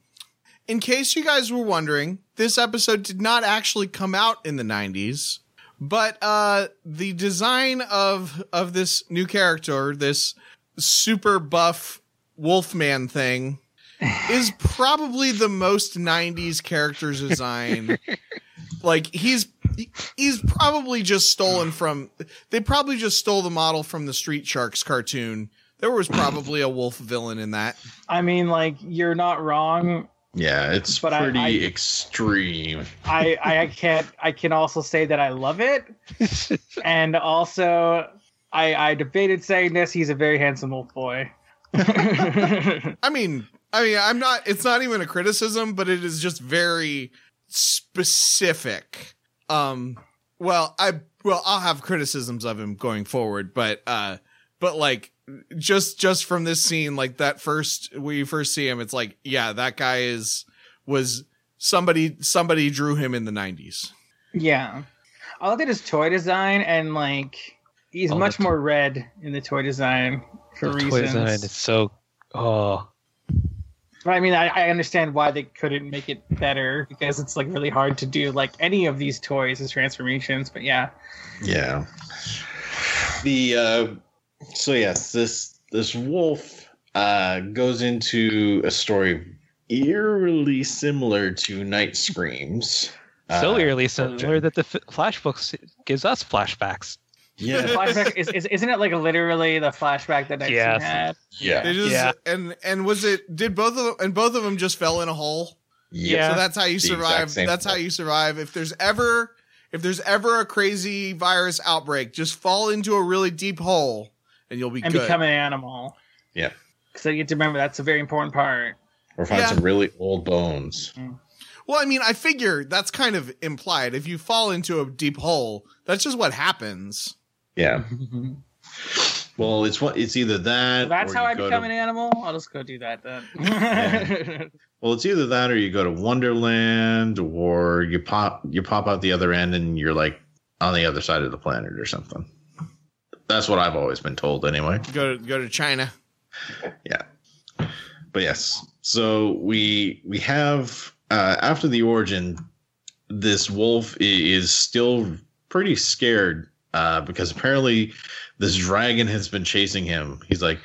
in case you guys were wondering, this episode did not actually come out in the 90s, but uh, the design of of this new character, this super buff Wolfman thing, is probably the most 90s character design. like he's he's probably just stolen from they probably just stole the model from the Street Sharks cartoon. There was probably a wolf villain in that. I mean, like you're not wrong. Yeah, it's But I- pretty I- extreme. I I can't. I can also say that I love it, and also I I debated saying this. He's a very handsome wolf boy. I mean, I mean, I'm not. It's not even a criticism, but it is just very specific. Um, well, I well, I'll have criticisms of him going forward, but uh, but like just just from this scene, like that first we first see him, it's like, yeah, that guy is was somebody somebody drew him in the '90s. yeah, I looked at his toy design, and like he's Oh, much the- more red in the toy design for The reasons. toy design is so. Oh, But I mean, I, I understand why they couldn't make it better because it's like really hard to do like any of these toys as transformations. But yeah, Yeah. The uh so yes, this this wolf uh goes into a story eerily similar to Night Screams. so Uh, eerily similar that the f- Flashbooks gives us flashbacks. Yeah. flashback is, is isn't it like literally the flashback that Night Yes. had? Yeah. They just Yeah. and and was it did both of them and both of them just fell in a hole? Yeah. So that's how you The survive. same That's how you survive. If there's ever if there's ever a crazy virus outbreak, just fall into a really deep hole and you'll be and good. become an animal. Yeah. So you get to remember that's a very important part. Or find Yeah. some really old bones. Mm-hmm. well, I mean, I figure that's kind of implied. If you fall into a deep hole, that's just what happens. Yeah. Well, it's what it's either that. that's or how you I go become to- an animal. I'll just go do that then. Well, it's either that or you go to Wonderland, or you pop you pop out the other end and you're like on the other side of the planet or something. That's what I've always been told, anyway. Go to go to China. Yeah, but yes. So we we have uh, after the origin, this wolf is still pretty scared uh, because apparently this dragon has been chasing him. He's like,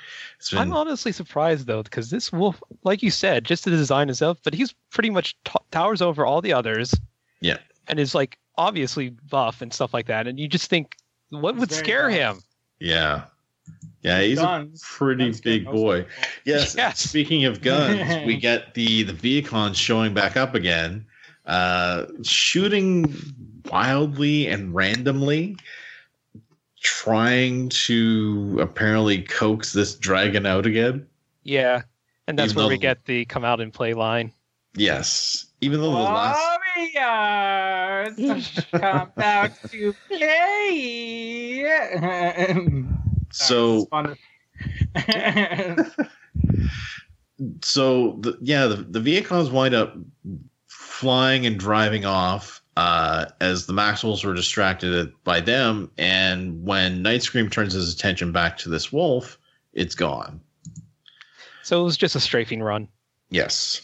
been I'm honestly surprised though, because this wolf, like you said, just the design itself, but he's pretty much t- towers over all the others. Yeah. And is like obviously buff and stuff like that, and you just think, what He's would scare buff. him? Yeah, yeah. He's a pretty Guns big boy. Yes. Yes. Speaking of guns, we get the the Vehicons showing back up again, uh, shooting wildly and randomly, trying to apparently coax this dragon out again. Yeah. And that's Even where we get the come out and play line. Yes. Even though the last Warriors come out to play. so so the, yeah the, the vehicles wind up flying and driving off uh, as the Maximals were distracted by them and when night scream turns his attention back to this wolf it's gone So it was just a strafing run. yes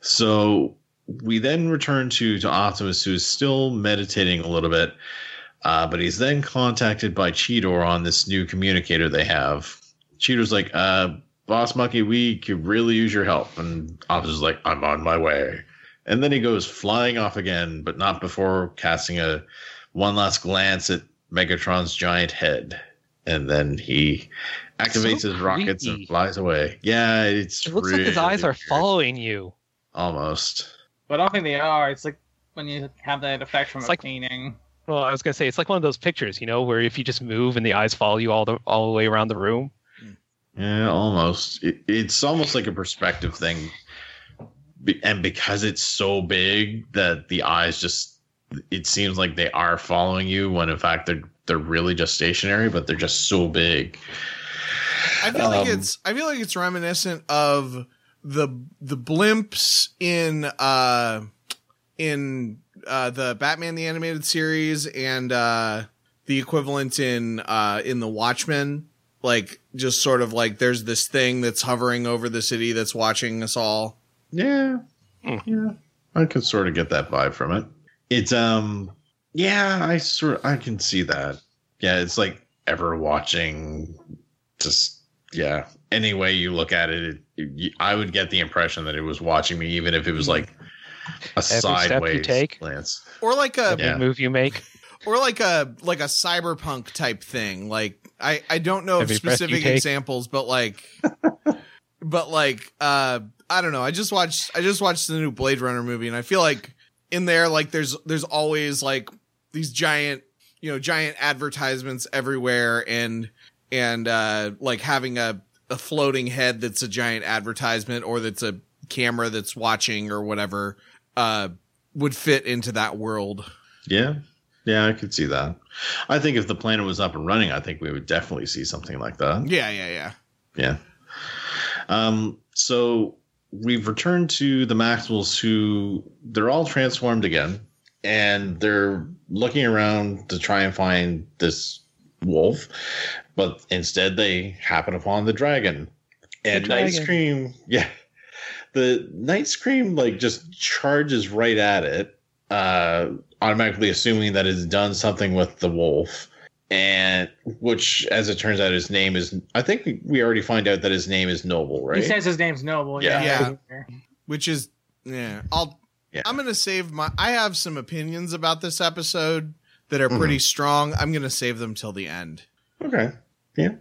so we then return to to optimus who's still meditating a little bit uh, but he's then contacted by cheetor on this new communicator they have cheetor's like uh boss monkey we could really use your help and optimus is like i'm on my way and then he goes flying off again but not before casting a one last glance at megatron's giant head and then he activates So his rockets creepy. and flies away yeah it's It looks like his eyes really are weird. following you. Almost but I don't think they are. It's like when you have that effect from It's a like- painting. Well, I was gonna say it's like one of those pictures, you know, where if you just move and the eyes follow you all the all the way around the room. Yeah, almost. It, it's almost like a perspective thing, Be- and because it's so big that the eyes just it seems like they are following you when in fact they're they're really just stationary, but they're just so big. I feel like Um, it's I feel like it's reminiscent of the the blimps in uh in uh the Batman the animated series and uh the equivalent in uh in the Watchmen like just sort of like there's this thing that's hovering over the city that's watching us all. Yeah, Hmm. yeah, I could sort of get that vibe from it. It's um, yeah, I sort I can see that. Yeah, it's like ever watching, just yeah. Any way you look at it, it, it, I would get the impression that it was watching me, even if it was like a step you sideways take. glance. Or like a Every Yeah. move you make. or like a like a cyberpunk type thing. Like I I don't know of Every breath specific examples, but like but like uh I don't know. I just watched I just watched the new Blade Runner movie and I feel like in there like there's there's always like these giant you know giant advertisements everywhere and and uh like having a a floating head that's a giant advertisement or that's a camera that's watching or whatever uh would fit into that world. Yeah, yeah, I could see that. I think if the planet was up and running, I think we would definitely see something like that. Yeah, yeah, yeah. Yeah. Um, so we've returned to the Maximals who they're all transformed again and they're looking around to try and find this wolf, but instead they happen upon the dragon. And The Night dragon. Scream, yeah. The Night Scream like just charges right at it, uh, automatically assuming that it's done something with the wolf and which as it turns out his name is i think we, we already find out that his name is noble right He says his name's Noble. Yeah. Yeah. which is yeah i'll Yeah. i'm gonna save my i have some opinions about this episode that are pretty strong i'm gonna save them till the end. Okay. Yeah.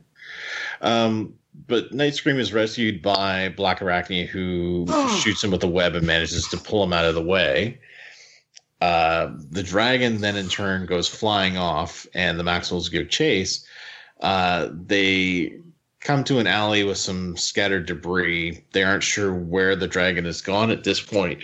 Um but night scream is rescued by Black Arachnia who shoots him with a web and manages to pull him out of the way. Uh, the dragon then in turn goes flying off and the Maximals give chase. Uh, they come to an alley with some scattered debris. They aren't sure where the dragon has gone at this point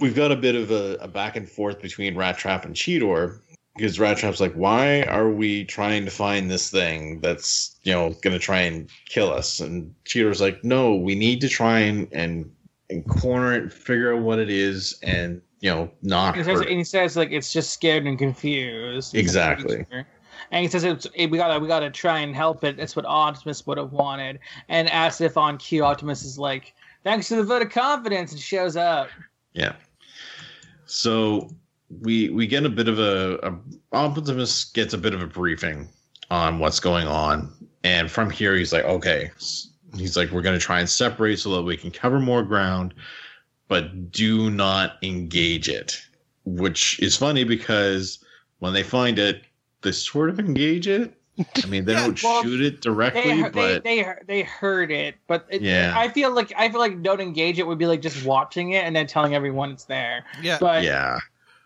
we've got a bit of a, a back and forth between rat trap and cheetor because rat trap's like why are we trying to find this thing that's you know going to try and kill us and cheetor's like no we need to try and and, and corner it and figure out what it is and you know not He says, and he says like it's just scared and confused. Exactly. And he says it's, eh, we gotta we gotta try and help it. That's what Optimus would have wanted. And asks if on cue Optimus is like, thanks to the vote of confidence, and shows up. Yeah. So we we get a bit of a, a Optimus gets a bit of a briefing on what's going on, and from here he's like, okay, he's like, we're going to try and separate so that we can cover more ground, but do not engage it. Which is funny because when they find it, they sort of engage it. I mean, they Yeah, don't well, shoot it directly, They, heard- but they they they heard it, but it, Yeah. I feel like I feel like don't engage it would be like just watching it and then telling everyone it's there. yeah But yeah,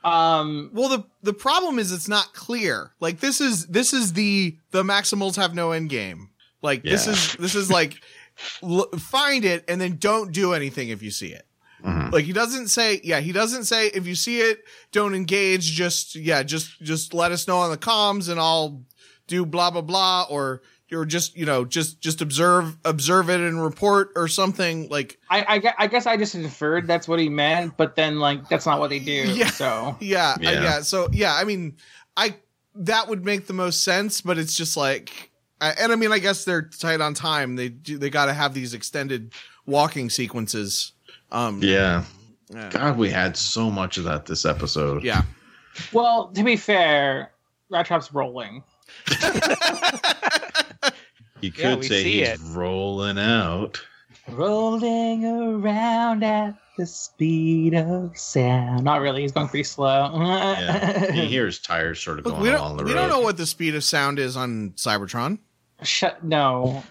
um, well the the problem is it's not clear like this is this is the the maximals have no end game like this is this is like l- find it and then don't do anything if you see it. Mhm. Like he doesn't say, yeah, he doesn't say if you see it, don't engage. Just yeah, just just let us know on the comms and I'll do blah blah blah or or just you know just just observe observe it and report or something like I, I, I guess I just inferred that's what he meant, but then like that's not what they do. Yeah. So yeah yeah. Yeah. yeah so yeah I mean I that would make the most sense but it's just like I- and I mean I guess they're tight on time they do they got to have these extended walking sequences um Yeah. yeah. God, we had so much of that this episode. yeah well, to be fair, Rat Trap's rolling. You could Yeah, say he's it. rolling out. Rolling around at the speed of sound. Not really. He's going pretty slow. Yeah. you hear his tires sort of Look, going we along don't the we road. don't know what the speed of sound is on Cybertron Shut. No,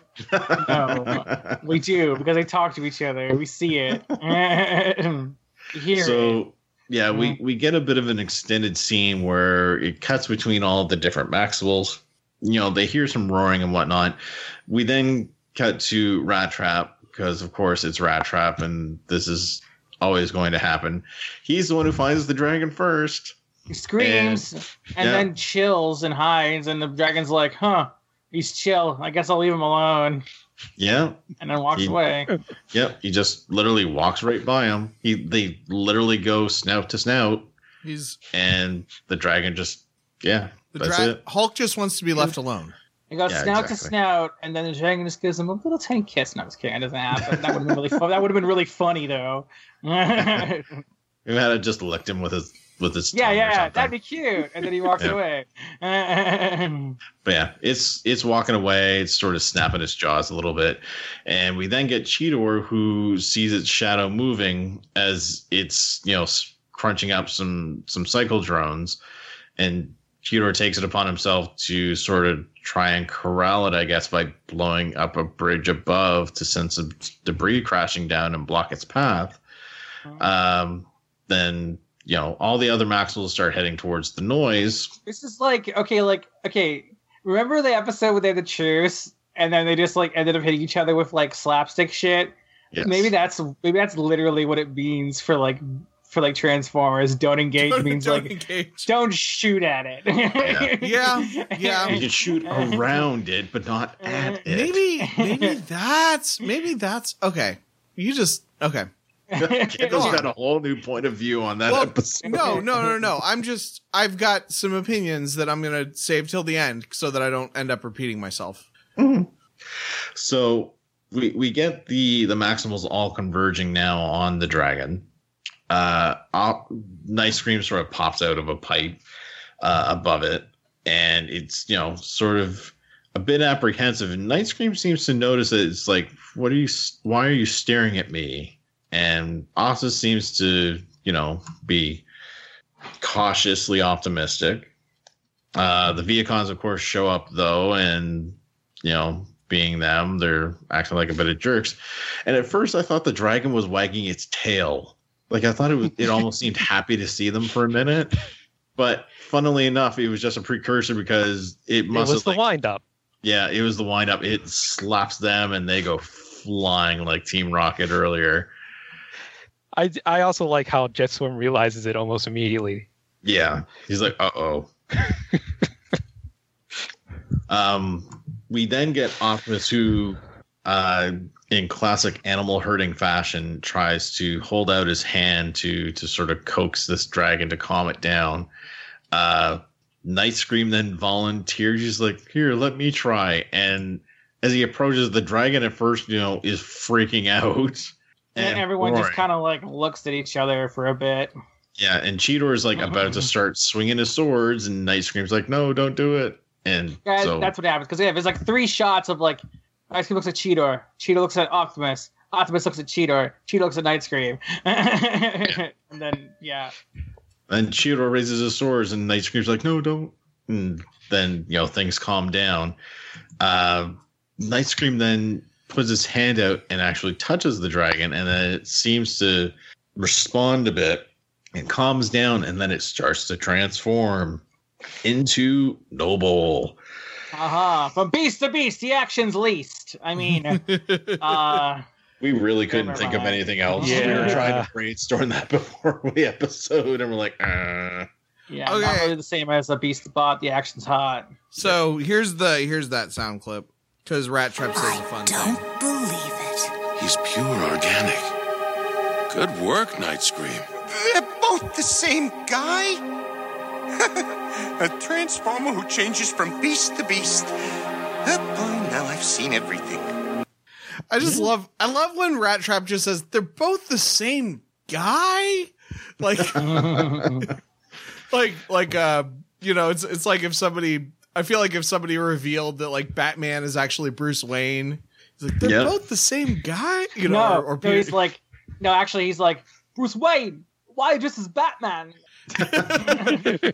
no. we do because they talk to each other. We see it. You Hear it. so yeah, we mm-hmm. we get a bit of an extended scene where it cuts between all the different Maximals. You know, they hear some roaring and whatnot. We then cut to Rat Trap because, of course, it's Rat Trap, and this is always going to happen. He's the one who finds the dragon first. He screams and, yeah. then chills and hides, and the dragon's like, "Huh, he's chill. I guess I'll leave him alone," Yeah, and then walks He- away. yep. He just literally walks right by him. He they literally go snout to snout, he's and the dragon just yeah. the that's dra- it. Hulk just wants to be left alone He goes Yeah, snout to snout, and then the dragon just gives him a little tiny kiss. No, I'm just kidding. It doesn't happen. That would have been really fun. That would have been really funny, though. yeah, We had to just licked him with his with his yeah, something. that'd be cute. And then he walks Yeah. away. But yeah, it's it's walking away. It's sort of snapping its jaws a little bit, and we then get Cheetor who sees its shadow moving as it's you know crunching up some some cycle drones, and Cheetor takes it upon himself to sort of try and corral it, I guess, by blowing up a bridge above to send some debris crashing down and block its path. Um, then you know all the other Maximals start heading towards the noise. This is like okay, like okay. Remember the episode where they had the cheers, and then they just like ended up hitting each other with like slapstick shit. Yes. Maybe that's maybe that's literally what it means for like for like Transformers. Don't engage Don't- means don't like engage. don't shoot at it. Yeah, yeah. You can shoot around it, but not at it. maybe maybe that's maybe that's okay you just okay Kendall's got a whole new point of view on that Well, episode. no no no no i'm just i've got some opinions that i'm gonna save till the end so that i don't end up repeating myself So we we get the the Maximals all converging now on the dragon. Uh, op, Night Scream sort of pops out of a pipe uh, above it, and it's you know sort of a bit apprehensive. And Night Scream seems to notice that it's like, what are you? Why are you staring at me? And Asa seems to you know be cautiously optimistic. Uh, the Vehicons, of course, show up though, and you know, being them, they're acting like a bit of jerks. And at first, I thought the dragon was wagging its tail. Like I thought it was. It almost seemed happy to see them for a minute. But funnily enough, it was just a precursor because it It must was have. the like- wind up. yeah, it was the wind up. It slaps them, and they go flying like Team Rocket earlier. I, I also like how Jetstorm realizes it almost immediately. Yeah, he's like, uh oh. um, we then get Optimus, who, uh, in classic animal herding fashion, tries to hold out his hand to to sort of coax this dragon to calm it down. Uh, Night Scream then volunteers. He's like, "Here, let me try." And as he approaches the dragon, at first, you know, is freaking out. and everyone just kind of like looks at each other for a bit. Yeah, and Cheetor is like about to start swinging his swords, and Night Scream's like, "No, don't do it." And Yeah, so that's what happens because yeah, there's like three shots of like Night Scream looks at Cheetor, Cheetor looks at Optimus, Optimus looks at Cheetor, Cheetor looks at Night Scream, and then yeah, And Cheetor raises his swords, and Night Scream's like, "No, don't." And then you know things calm down. Uh, Night Scream then puts his hand out and actually touches the dragon, and then it seems to respond a bit and calms down, and then it starts to transform into Noble. Uh-huh. From beast to beast, the action's least. I mean, uh, We really couldn't think of anything else. We were trying to brainstorm that before the episode, and we're like, uh. yeah, not really the same as a beast bot. The action's hot. so here's the here's that sound clip because Rat Trap says a fun Don't thing. believe it. He's pure organic. Good work, Night Scream. They're both the same guy? A transformer who changes from beast to beast. Uh, boy, now I've seen everything. I just love I love when Rat Trap just says they're both the same guy. Like like like uh you know it's it's like if somebody I feel like if somebody revealed that like Batman is actually Bruce Wayne. He's like they're Yep. both the same guy, you know, no, or, or no, he's like, no, actually, he's like Bruce Wayne. Why just as Batman?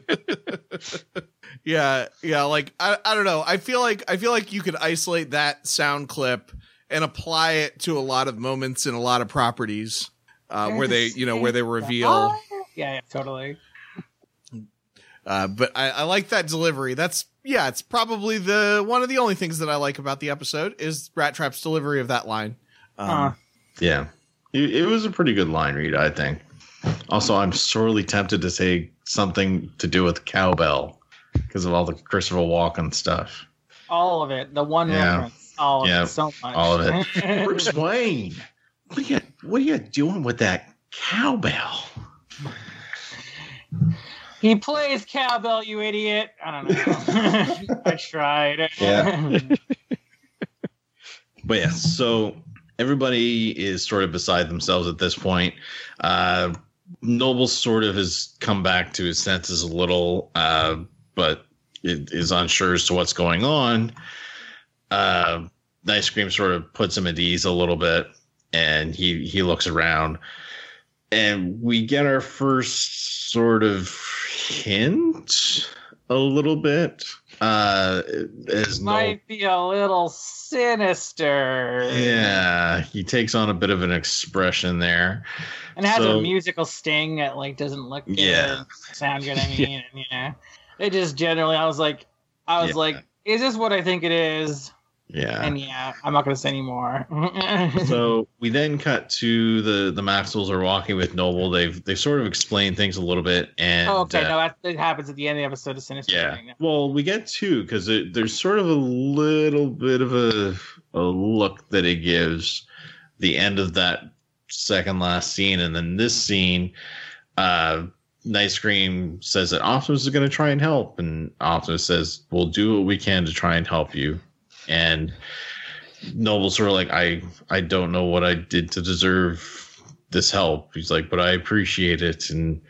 Yeah, yeah, like I, I don't know. I feel like I feel like you could isolate that sound clip and apply it to a lot of moments in a lot of properties uh, where they, you know, where they reveal. Yeah, yeah, totally. Uh, but I, I like that delivery. That's yeah, it's probably the one of the only things that I like about the episode is Rat Trap's delivery of that line. Um, Huh. Yeah. It, it was a pretty good line read, I think. Also, I'm sorely tempted to say something to do with cowbell because of all the Christopher Walken stuff. All of it. The one Yeah. reference. All of Yeah, it. So much. all of it. Bruce Wayne, what are you what are you doing with that cowbell? He plays cowbell, you idiot. I don't know. I tried. Yeah. But yeah, so everybody is sort of beside themselves at this point. Uh, Noble sort of has come back to his senses a little, uh, but it is unsure as to what's going on. Uh, Night Scream sort of puts him at ease a little bit, and he he looks around, and we get our first sort of hint a little bit. Uh, as Might be a little sinister. yeah, he takes on a bit of an expression there. And has So- a musical sting that like doesn't look good, Yeah. sound good. I mean, and, you know, it just generally, I was like, I was Yeah. like, is this what I think it is? Yeah. And yeah, I'm not gonna say anymore. so we then cut to the the Maximals are walking with Noble. They've they've sort of explained things a little bit, and oh, okay, uh, no, that, that happens at the end of the episode of Sinister. yeah. Thing. Well, we get two because there's sort of a little bit of a a look that it gives the end of that second last scene, and then this scene. uh Night Scream says that Optimus is going to try and help, and Optimus says, "We'll do what we can to try and help you." And Noble's sort of like, "I, I don't know what I did to deserve this help." He's like, "But I appreciate it." And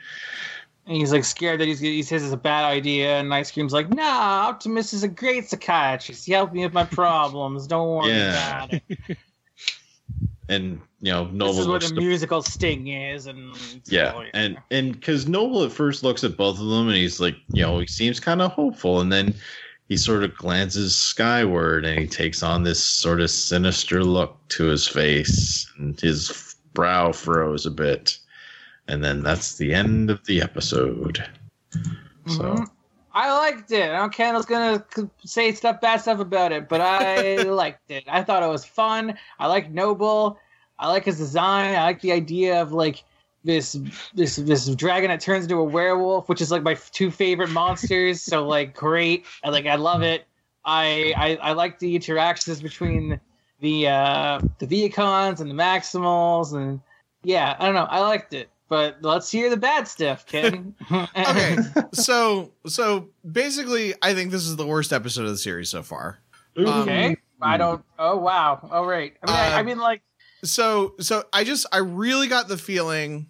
And he's like scared that he's he says it's a bad idea, and Night Scream's like, "Nah, Optimus is a great psychiatrist. He helped me with my problems. Don't worry Yeah. about it. and you know, Noble this is what a to- musical sting is." And yeah, so, and and because Noble at first looks at both of them, and he's like, you know, he seems kind of hopeful, and then he sort of glances skyward, and he takes on this sort of sinister look to his face, and his brow furrows a bit, and then that's the end of the episode. So Mhm. I liked it. I don't know Kendall's gonna say stuff, bad stuff about it, but I liked it. I thought it was fun. I like Noble. I like his design. I like the idea of like this this this dragon that turns into a werewolf, which is like my f- two favorite monsters. so like great. I like I love it. I I, I like the interactions between the uh the Vehicons and the Maximals and yeah, I don't know. I liked it. But let's hear the bad stuff, Ken. okay, so so basically, I think this is the worst episode of the series so far. Um, Okay. I don't. Oh wow. Oh right. I mean, I, I Uh, mean, like, so so I just I really got the feeling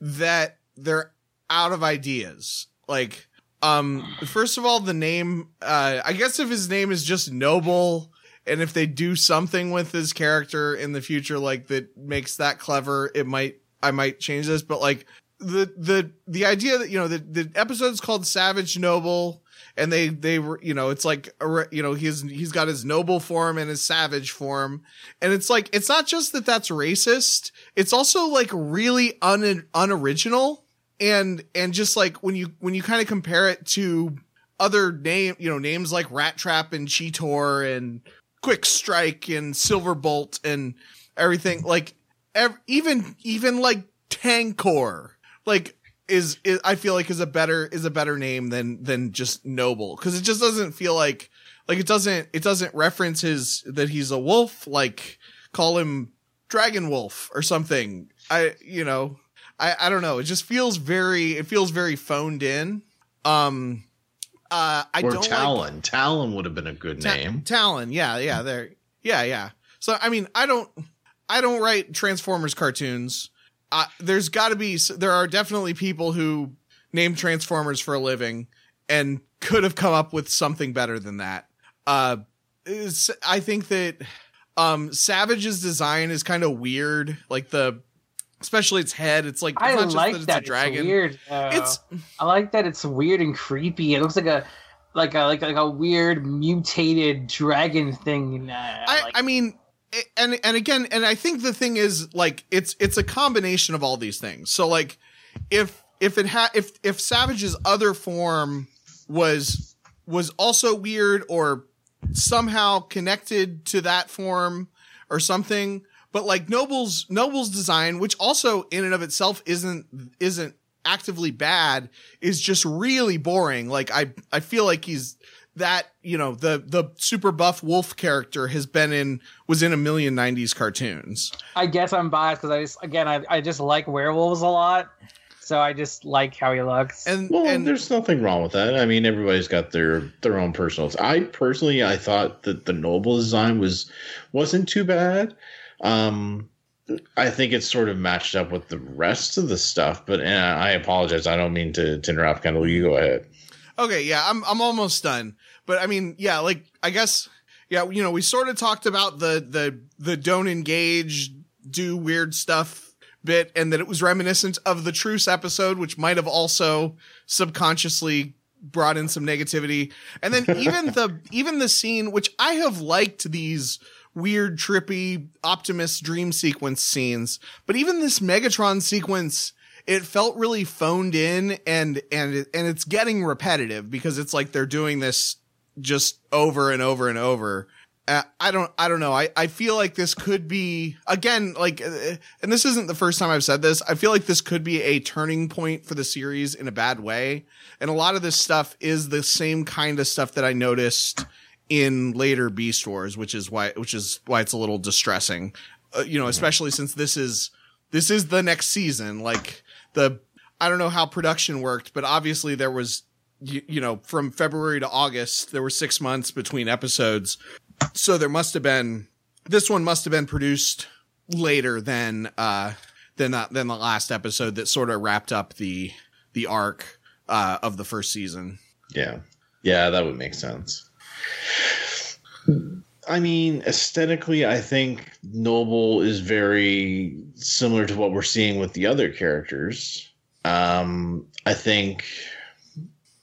that they're out of ideas. Like um first of all the name uh I guess if his name is just Noble and if they do something with his character in the future like that makes that clever it might I might change this but like the the the idea that you know the the episode's called Savage Noble and they they were you know it's like you know he's he's got his noble form and his savage form and it's like it's not just that that's racist it's also like really un unoriginal and and just like when you when you kind of compare it to other name, you know, names like Rat Trap and Cheetor and Quick Strike and silver bolt and everything. Like ev- even even like Tankor, like is, is I feel like is a better is a better name than than just Noble because it just doesn't feel like like it doesn't it doesn't reference his that he's a wolf like call him Dragon Wolf or something. I you know I I don't know. It just feels very it feels very phoned in. Um uh I or don't like- Talon. Talon would have been a good Ta- name. Talon, yeah, yeah, there, yeah, yeah. So I mean, I don't, I don't write Transformers cartoons. There's got to be, there are definitely people who name Transformers for a living and could have come up with something better than that. Uh, I think that um Savage's design is kind of weird, like the, especially its head. It's like it's I not just like that it's a dragon. It's weird. though. It's I like that it's weird and creepy. It looks like a like a like like a weird mutated dragon thing. Uh, I, like- I mean, and and again, and I think the thing is like it's it's a combination of all these things. So like, if if it had if if Savage's other form was was also weird or somehow connected to that form or something, but like Noble's Noble's design, which also in and of itself isn't isn't actively bad, is just really boring. Like I I feel like he's that you know the the super buff wolf character has been in was in a million 90s cartoons I guess I'm biased because I just again I, I just like werewolves a lot, so I just like how he looks. and Well, and there's nothing wrong with that. I mean, everybody's got their their own personal. I personally, I thought that the noble design was wasn't too bad. Um, I think it's sort of matched up with the rest of the stuff. But uh, I apologize. I don't mean to, to interrupt. Kendall, you go ahead. Okay, yeah, I'm I'm almost done. But I mean, yeah, like I guess yeah, you know, we sort of talked about the the the don't engage, do weird stuff bit and that it was reminiscent of the truce episode which might have also subconsciously brought in some negativity. And then even the even the scene which I have liked these weird trippy Optimus dream sequence scenes, but even this Megatron sequence it felt really phoned in and and and it's getting repetitive because it's like they're doing this just over and over and over. Uh, I don't I don't know. I I feel like this could be again like uh, and this isn't the first time I've said this. I feel like this could be a turning point for the series in a bad way. And a lot of this stuff is the same kind of stuff that I noticed in later Beast Wars, which is why which is why it's a little distressing. Uh, you know, especially since this is this is the next season. Like the I don't know how production worked, but obviously there was you, you know from February to August there were six months between episodes, so there must have been this one must have been produced later than uh than that than the last episode that sort of wrapped up the the arc uh of the first season. Yeah. Yeah, that would make sense. I mean, aesthetically, I think Noble is very similar to what we're seeing with the other characters. Um, I think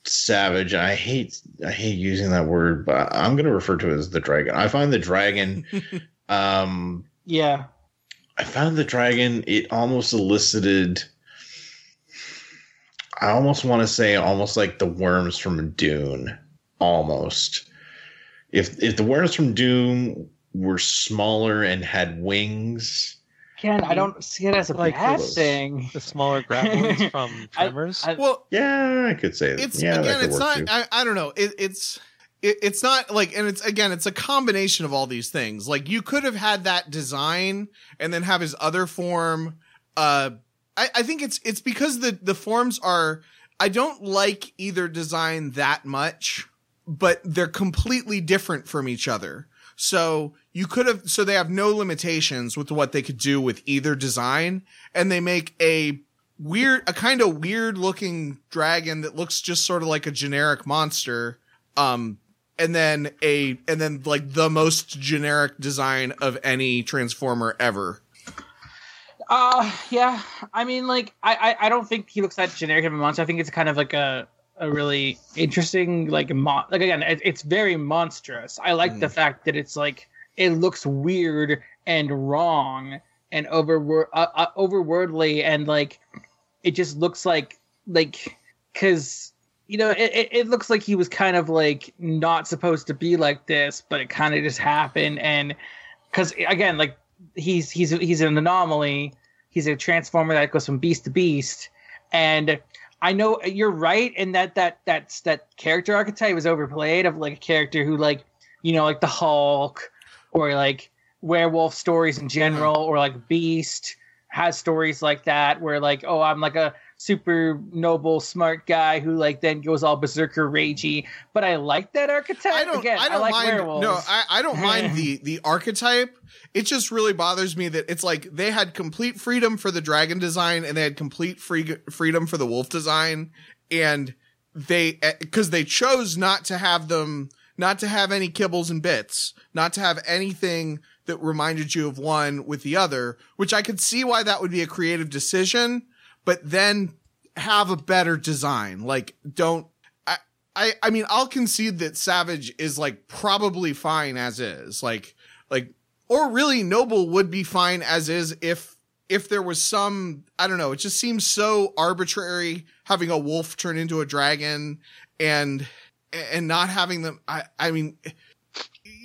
Savage. I hate I hate using that word, but I'm going to refer to it as the dragon. I find the dragon. um, yeah, I found the dragon. It almost elicited. I almost want to say almost like the worms from Dune, almost. If if the worms from Doom were smaller and had wings, again I don't see it as a Like bad those- thing. The smaller grapplings from I- Tremors. I- Well, yeah, I could say it's yeah, again could it's not. I, I don't know it, it's it, it's not like and it's again it's a combination of all these things like you could have had that design and then have his other form uh i, I think it's it's because the the forms are i don't like either design that much but they're completely different from each other so you could have so they have no limitations with what they could do with either design and they make a weird a kind of weird looking dragon that looks just sort of like a generic monster um and then a and then like the most generic design of any transformer ever Uh yeah. I mean like I, I I don't think he looks that generic of a monster. I think it's kind of like a a really interesting like mo- like again it, it's very monstrous. I like the fact that it's like it looks weird and wrong and over uh, uh, overwordly and like it just looks like like cuz you know, it, it, it looks like he was kind of like not supposed to be like this, but it kind of just happened. And because again, like he's he's he's an anomaly. He's a transformer that goes from beast to beast, and I know you're right in that that that's that character archetype was overplayed of like a character who like you know like the Hulk or like werewolf stories in general or like Beast has stories like that where like oh I'm like a super noble smart guy who like then goes all berserker ragey but I like that archetype I don't. again I don't like mind. werewolves No, I, I don't mind the the archetype. It just really bothers me that it's like they had complete freedom for the dragon design and they had complete free freedom for the wolf design, and they eh, because they chose not to have them, not to have any kibbles and bits, not to have anything that reminded you of one with the other. Which I could see why that would be a creative decision, but then have a better design. Like don't I, I I mean I'll concede that Savage is like probably fine as is. Like like or really Noble would be fine as is if if there was some I don't know, it just seems so arbitrary having a wolf turn into a dragon and and not having them I I mean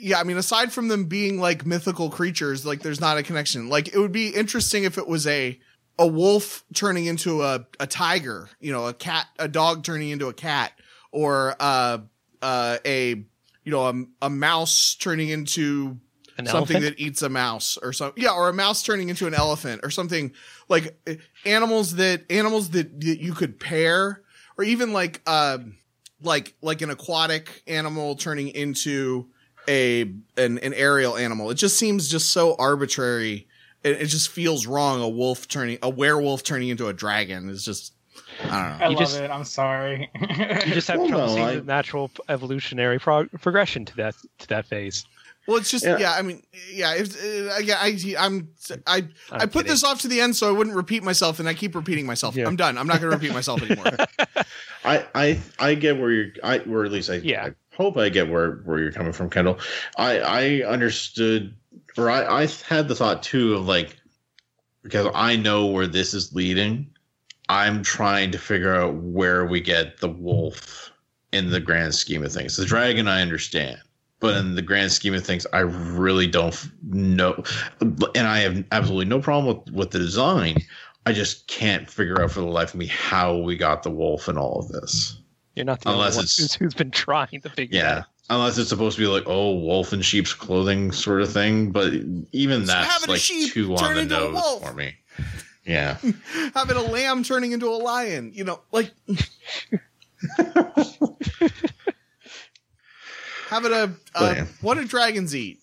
yeah, I mean aside from them being like mythical creatures, like there's not a connection. Like it would be interesting if it was a a wolf turning into a, a tiger, you know, a cat, a dog turning into a cat, or uh, uh, a you know a, a mouse turning into An something elephant? that eats a mouse or something. Yeah, or a mouse turning into an elephant or something like uh, animals that animals that, that you could pair, or even like uh, like like an aquatic animal turning into a an, an aerial animal. It just seems just so arbitrary. It, it just feels wrong. A wolf turning a werewolf turning into a dragon is just I don't know. I You love just- it I'm sorry You just have Well, trouble no, seeing I- the natural evolutionary prog- progression to that to that phase. Well, it's just yeah. Yeah. I mean, yeah. If, uh, yeah, I, I'm I I'm I put kidding. this off to the end so I wouldn't repeat myself, and I keep repeating myself. Yeah. I'm done. I'm not going to repeat myself anymore. I I I get where you're I or at least I, Yeah. I hope I get where where you're coming from, Kendall. I I understood or I I had the thought too of like because I know where this is leading. I'm trying to figure out where we get the wolf in the grand scheme of things. The dragon I understand, but in the grand scheme of things, I really don't know. And I have absolutely no problem with with the design. I just can't figure out for the life of me how we got the wolf in all of this. You're not the only Unless one it's- who's, who's been trying to figure Yeah. that. Unless it's supposed to be like, oh, wolf in sheep's clothing sort of thing. But even So that's having a like sheep too on the into nose for me. Yeah. Having a lamb turning into a lion, you know, like having a uh, Yeah. what do dragons eat?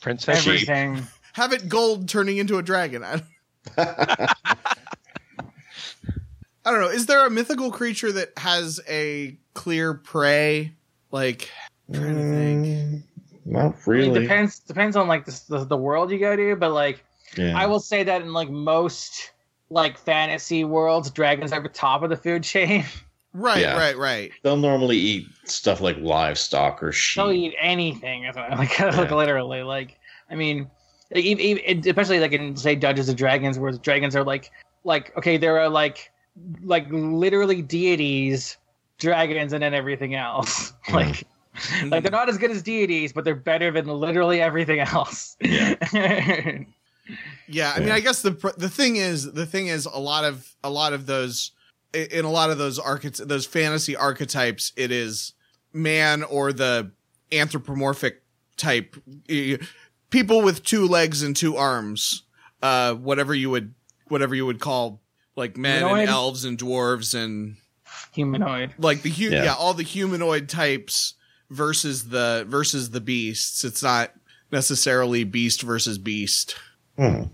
Prince Fetch. everything Have it gold turning into a dragon. I, I don't know. Is there a mythical creature that has a clear prey? Like, I'm trying to think. Mm, Not I mean, really. depends depends on like the, the the world you go to but like Yeah. I will say that in like most like fantasy worlds, dragons are at the top of the food chain. Right, Yeah. right, right. They'll normally eat stuff like livestock or sheep. They'll eat anything, like, like Yeah. literally. Like, I mean, like, ev- ev- especially like in say Dungeons and Dragons, where dragons are like, like okay, there are like, like literally deities, dragons, and then everything else. Hmm. like, like they're not as good as deities, but they're better than literally everything else. Yeah. Yeah, I mean, I guess the the thing is, the thing is, a lot of a lot of those i- in a lot of those archety- those fantasy archetypes, it is man or the anthropomorphic type people with two legs and two arms, uh, whatever you would whatever you would call like men Humanoid? and elves and dwarves and Humanoid. like the hu- Yeah. yeah. all the humanoid types versus the versus the beasts. It's not necessarily beast versus beast. Hmm.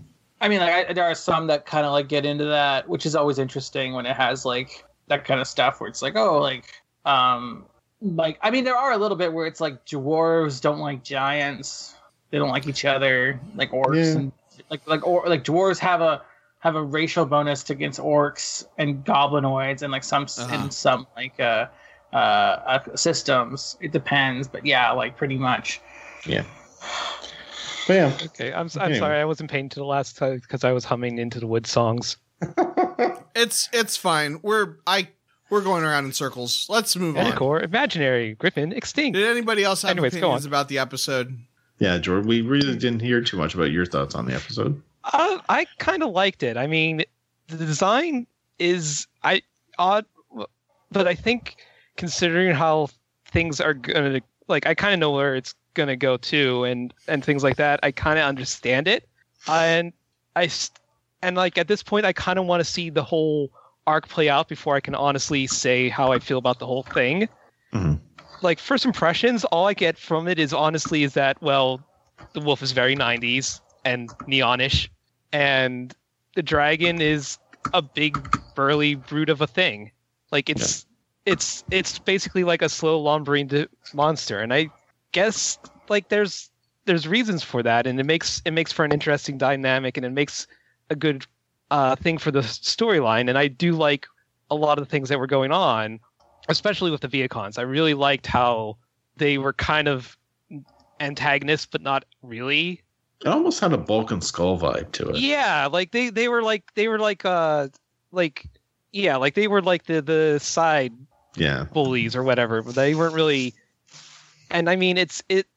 I mean, like I, there are some that kind of like get into that, which is always interesting when it has like that kind of stuff where it's like, oh, like, um, like I mean, there are a little bit where it's like dwarves don't like giants, they don't like each other, like orcs Yeah. and like like or like dwarves have a have a racial bonus against orcs and goblinoids and like some Uh-huh. in some like uh, uh uh systems. It depends, but yeah, like pretty much. But yeah. Okay, I'm, s- I'm Anyway. sorry I wasn't paying to the last time because I was humming into the wood songs. It's it's fine. We're I We're going around in circles. Let's move on. Manticore, imaginary, Griffin, extinct. Did anybody else have Anyways, opinions about the episode? Yeah, Jordan, we really didn't hear too much about your thoughts on the episode. Uh, I kind of liked it. I mean, the design is I odd, but I think considering how things are gonna like, I kind of know where it's gonna go to, and and things like that. I kind of understand it, and i and like at this point, I kind of want to see the whole arc play out before I can honestly say how I feel about the whole thing. Mhm. Like first impressions, all I get from it is honestly is that well, the wolf is very 90s and neonish, and the dragon is a big burly brute of a thing. Like it's it's it's basically like a slow lumbering monster, and I guess like there's there's reasons for that, and it makes it makes for an interesting dynamic, and it makes a good uh, thing for the storyline. And I do like a lot of the things that were going on, especially with the Vehicons. I really liked how they were kind of antagonists, but not really. It almost had a Bulk and Skull vibe to it. Yeah, like they they were like they were like uh like yeah, like they were like the the side Yeah. bullies or whatever, but they weren't really. And I mean, it's it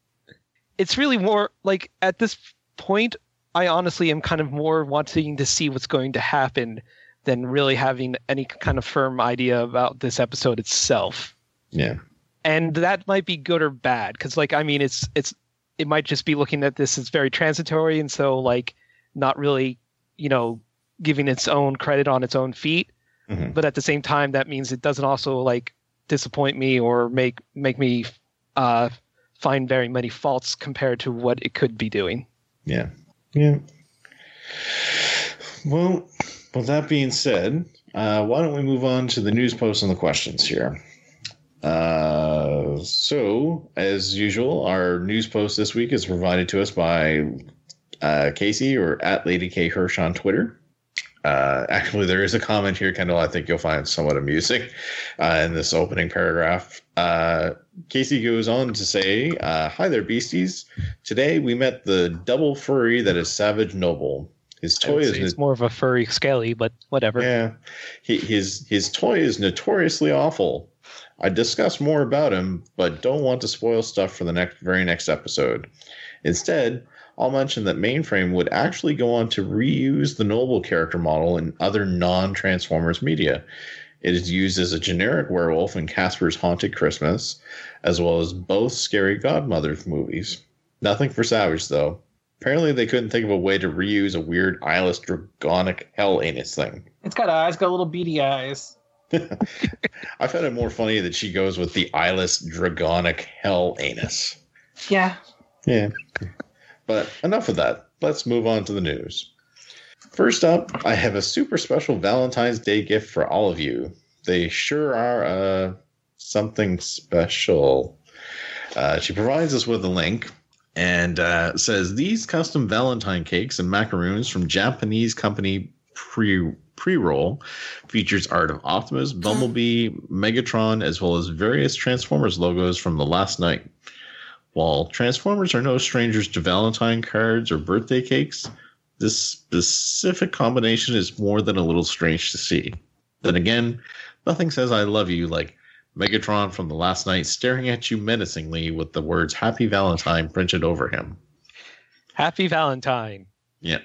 it's really more like at this point, I honestly am kind of more wanting to see what's going to happen than really having any kind of firm idea about this episode itself. Yeah. And that might be good or bad because, like, I mean, it's it's it might just be looking at this as very transitory and so like not really, you know, giving its own credit on its own feet Mhm. but at the same time that means it doesn't also like disappoint me or make make me uh find very many faults compared to what it could be doing Yeah. Yeah. Well, with that being said, uh, why don't we move on to the news posts and the questions here? Uh, so, as usual, our news post this week is provided to us by uh, Casey or at Lady K Hirsch on Twitter. Uh, actually, there is a comment here, Kendall. I think you'll find somewhat amusing uh, in this opening paragraph. Uh, Casey goes on to say, uh, "Hi there, beasties. Today we met the double furry that is Savage Noble. His toy is it's more of a furry scaly but whatever yeah, he, his his toy is notoriously awful. I discuss more about him, but don't want to spoil stuff for the next very next episode. Instead, I'll mention that Mainframe would actually go on to reuse the Noble character model in other non-Transformers media. It is used as a generic werewolf in Casper's Haunted Christmas, as well as both Scary Godmother movies. Nothing for Savage though. Apparently, they couldn't think of a way to reuse a weird eyeless dragonic hell anus thing. It's got eyes, got little beady eyes. I found it more funny that she goes with the eyeless dragonic hell anus. Yeah. Yeah. But enough of that. Let's move on to the news. First up, I have a super special Valentine's Day gift for all of you. They sure are uh, something special. Uh, she provides us with a link and uh, says these custom Valentine cakes and macaroons from Japanese company Pre Pre Roll features art of Optimus, Bumblebee, Megatron, as well as various Transformers logos from the Last Knight. While Transformers are no strangers to Valentine cards or birthday cakes, this specific combination is more than a little strange to see. Then again, nothing says I love you like Megatron from the Last Knight staring at you menacingly with the words Happy Valentine printed over him. happy valentine Yeah.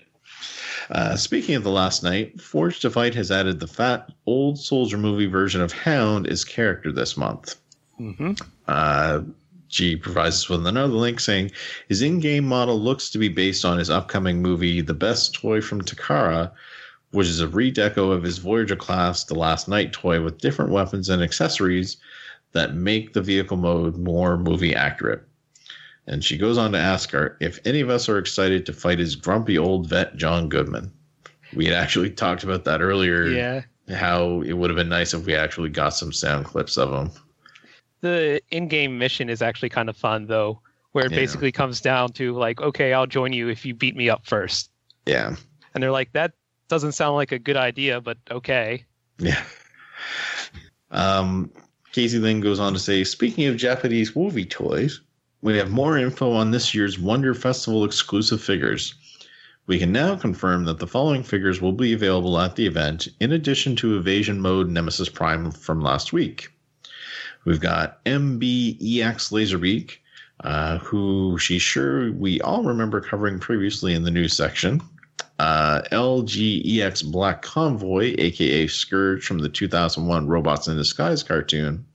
Uh, speaking of the Last Knight, Forged to Fight has added the fat old soldier movie version of Hound as character this month. mm-hmm. Uh, G provides us with another link saying his in-game model looks to be based on his upcoming movie, The Best Toy from Takara, which is a redeco of his Voyager class The Last Knight toy with different weapons and accessories that make the vehicle mode more movie accurate. And she goes on to ask her if any of us are excited to fight his grumpy old vet John Goodman. We had actually talked about that earlier. yeah How it would have been nice if we actually got some sound clips of him. The in-game mission is actually kind of fun though where it Yeah. basically comes down to like okay i'll join you if you beat me up first Yeah. and they're like that doesn't sound like a good idea but okay Yeah. Um, Casey then goes on to say, speaking of Japanese movie toys, we have more info on this year's Wonder Festival exclusive figures. We can now confirm that the following figures will be available at the event, in addition to Evasion Mode Nemesis Prime from last week. We've got MBEX Laserbeak, uh, who she's sure we all remember covering previously in the news section. Uh, LGEX Black Convoy, aka Scourge from the 2001 Robots in Disguise cartoon,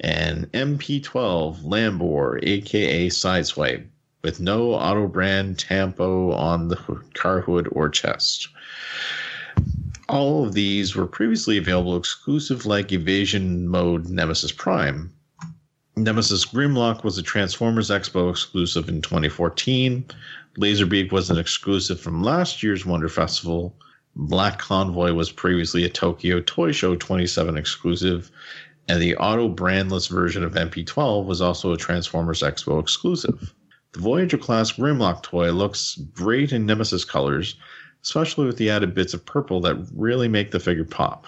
and MP12 Lambor, aka Sideswipe, with no auto brand tampo on the car hood or chest. All of these were previously available exclusive like Evasion Mode Nemesis Prime. Nemesis Grimlock was a Transformers Expo exclusive in 2014. Laserbeak was an exclusive from last year's Wonder Festival. Black Convoy was previously a Tokyo Toy Show 27 exclusive, and the auto brandless version of MP12 was also a Transformers Expo exclusive. The Voyager class Grimlock toy looks great in Nemesis colors, especially with the added bits of purple that really make the figure pop.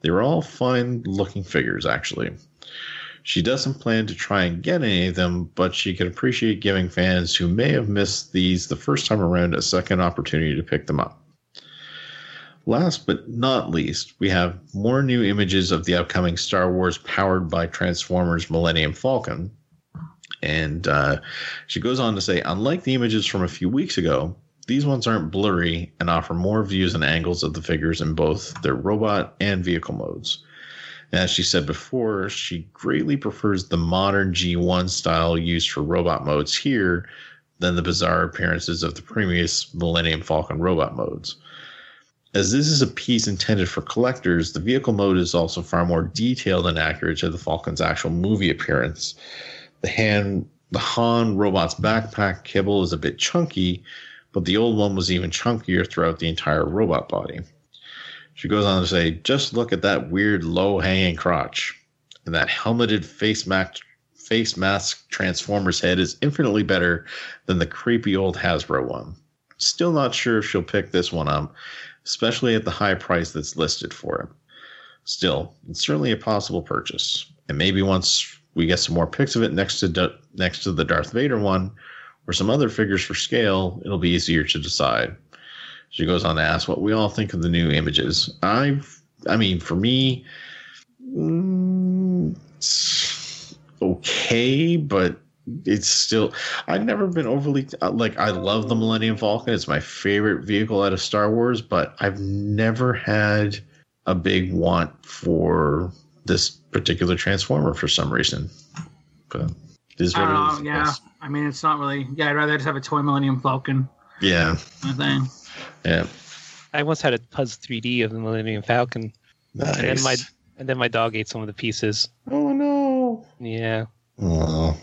They were all fine looking figures, actually. She doesn't plan to try and get any of them, but she can appreciate giving fans who may have missed these the first time around a second opportunity to pick them up. Last but not least, we have more new images of the upcoming Star Wars powered by Transformers Millennium Falcon. And uh, she goes on to say, unlike the images from a few weeks ago, these ones aren't blurry and offer more views and angles of the figures in both their robot and vehicle modes. And as she said before, she greatly prefers the modern G1 style used for robot modes here than the bizarre appearances of the previous Millennium Falcon robot modes. As this is a piece intended for collectors, the vehicle mode is also far more detailed and accurate to the Falcon's actual movie appearance. The hand the Han robot's backpack kibble is a bit chunky, but the old one was even chunkier throughout the entire robot body. She goes on to say, just look at that weird low hanging crotch. And that helmeted face mask face mask Transformer's head is infinitely better than the creepy old Hasbro one. Still not sure if she'll pick this one up, especially at the high price that's listed for it. Still, it's certainly a possible purchase. And maybe once we get some more pics of it next to next to the Darth Vader one, or some other figures for scale, it'll be easier to decide. She goes on to ask what we all think of the new images. I, I mean, for me, mm, okay, but it's still. I've never been overly like. I love the Millennium Falcon. It's my favorite vehicle out of Star Wars, but I've never had a big want for this particular Transformer for some reason. But it is I what don't it know. is. I Yeah. I mean, it's not really. Yeah, I'd rather just have a toy Millennium Falcon Yeah. kind of thing. Yeah. I once had a Puzz 3D of the Millennium Falcon, Nice. and then my and then my dog ate some of the pieces. Oh no. Yeah. Aw.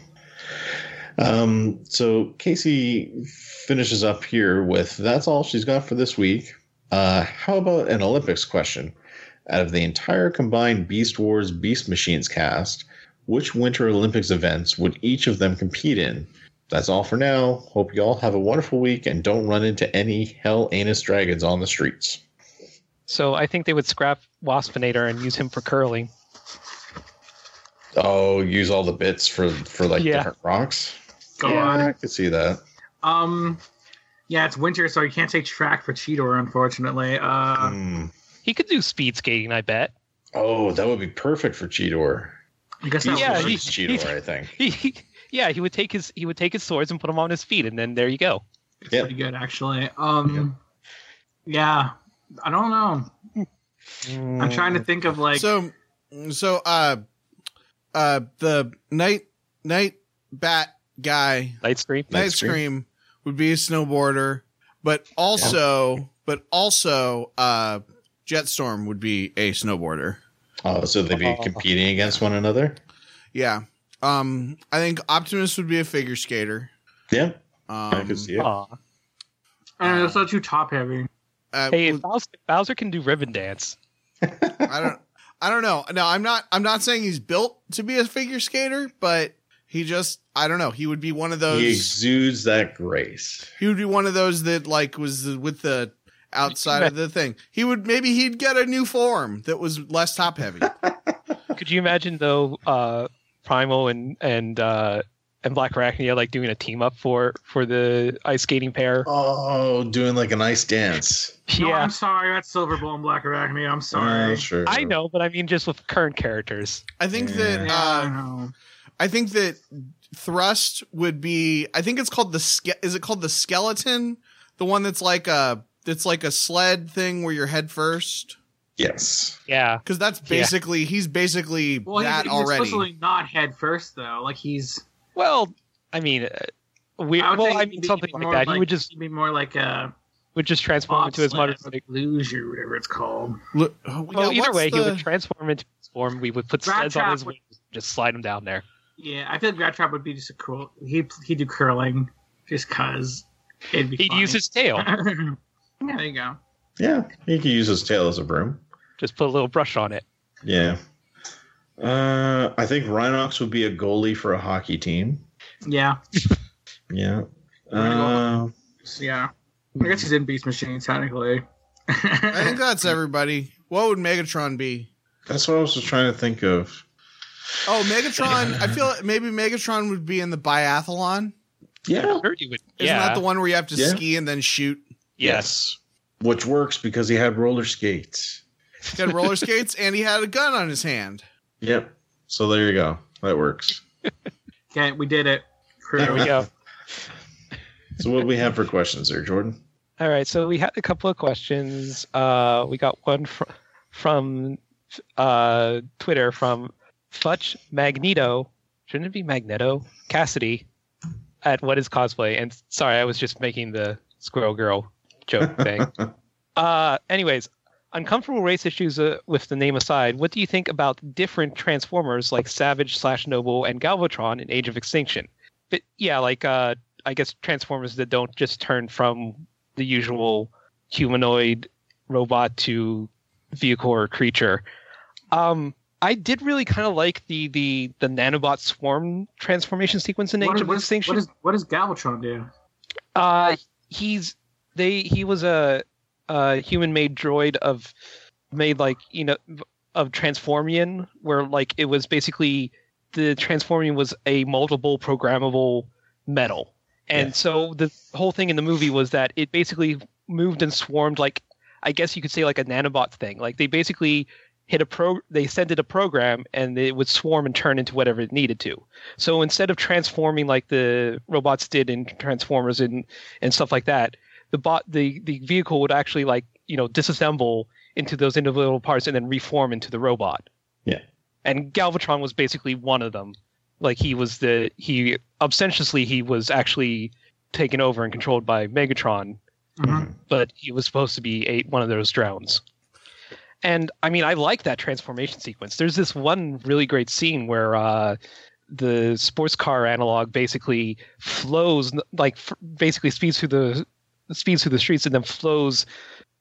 Um, so Casey finishes up here with that's all she's got for this week. Uh, how about an Olympics question? Out of the entire combined Beast Wars Beast Machines cast, which Winter Olympics events would each of them compete in? That's all for now. Hope you all have a wonderful week and don't run into any hell anus dragons on the streets. So I think they would scrap Waspinator and use him for curling. Oh, use all the bits for for like Yeah. different rocks. Go yeah, on. I could see that. Um, yeah, it's winter, so you can't take track for Cheetor, unfortunately. Uh, Hmm. He could do speed skating, I bet. Oh, that would be perfect for Cheetor. I guess He that Yeah, would he- loves Cheetor, I think. He, yeah, he would take his he would take his swords and put them on his feet, and then there you go. be pretty good, actually. Um, yeah, I don't know. I'm trying to think of like. so so uh uh the night night bat guy Light screen. night Night Scream. scream would be a snowboarder but also but also uh jetstorm would be a snowboarder Oh, so they'd be competing against one another? yeah um i think optimus would be a figure skater Yeah, um I could see it. Aw. uh, it's not too top heavy. uh, Hey, if Bowser, Bowser can do ribbon dance. I don't I don't know. No, I'm not I'm not saying he's built to be a figure skater, but he just I don't know. He would be one of those He exudes that grace. he would be one of those that like was with the outside of the thing. He would maybe he'd get a new form that was less top heavy. Could you imagine though, uh, Primo and and uh, and Black Arachnia like doing a team up for for the ice skating pair. Oh, doing like an ice dance. No, yeah, I'm sorry. That's Silverbolt and Black Arachnia. I'm sorry. Uh, sure. I know, but I mean just with current characters. I think Yeah. that Yeah, I uh. I think that thrust would be. I think it's called the. ske- Is it called the skeleton? The one that's like a. That's like a sled thing where you're head first. Yes. Yeah, Because that's Yeah. basically he's basically Well, that he's, he's already. explicitly not head first though. Like he's. well, I mean, uh, we I would well, I mean something like more that. he would just be more like a would just transform into his bobsled, mother's. luge or whatever it's called. Look, oh, Well, yeah, either what's way, he would transform into his form. We would put Rat sleds on Trap his would- wings, just slide him down there. Yeah, I feel like Rattrap would be just a cool. He he'd do curling just cause it'd be. He'd funny. use his tail, yeah, there you go. Yeah, he could use his tail as a broom. just put a little brush on it. Yeah. Uh, I think Rhinox would be a goalie for a hockey team. Yeah, Yeah. Uh, yeah. I guess he's in Beast Machine technically. I think that's everybody. What would Megatron be? that's what I was just trying to think of. Oh, Megatron. I feel like maybe Megatron would be in the biathlon. Yeah. Sure, you would. Isn't yeah. that the one where you have to Yeah. ski and then shoot? Yes. Which works because he had roller skates. He had roller skates and he had a gun on his hand. Yep. So there you go. That works. Okay, we did it. There we go. So what do we have for questions there, Jordan? All right, so we had a couple of questions. Uh, we got one fr- from uh, Twitter from Futch Magneto. Shouldn't it be Magneto? Cassidy at What is Cosplay? And sorry, I was just making the Squirrel Girl joke thing. uh, anyways, uncomfortable race issues uh, with the name aside, what do you think about different Transformers like Savage slash Noble and Galvatron in Age of Extinction? But yeah, like uh, I guess Transformers that don't just turn from the usual humanoid robot to vehicle or creature. Um, I did really kind of like the the the nanobot swarm transformation sequence in What, Age of what, is, Extinction. what, is, what does Galvatron do? Uh, he's they he was a, a human made droid of made like you know of Transformium, where like it was basically the Transformium was a multiple programmable metal, and Yeah. so the whole thing in the movie was that it basically moved and swarmed like I guess you could say like a nanobot thing. Like they basically hit a pro they sent it a program and it would swarm and turn into whatever it needed to. So instead of transforming like the robots did in Transformers and and stuff like that, the bot the the vehicle would actually like you know disassemble into those individual parts and then reform into the robot. Yeah. And Galvatron was basically one of them. Like he was the he obsessively he was actually taken over and controlled by Megatron, Mhm. but he was supposed to be a, one of those drones. And I mean, I like that transformation sequence. There's this one really great scene where uh, the sports car analog basically flows, like f- basically speeds through the speeds through the streets and then flows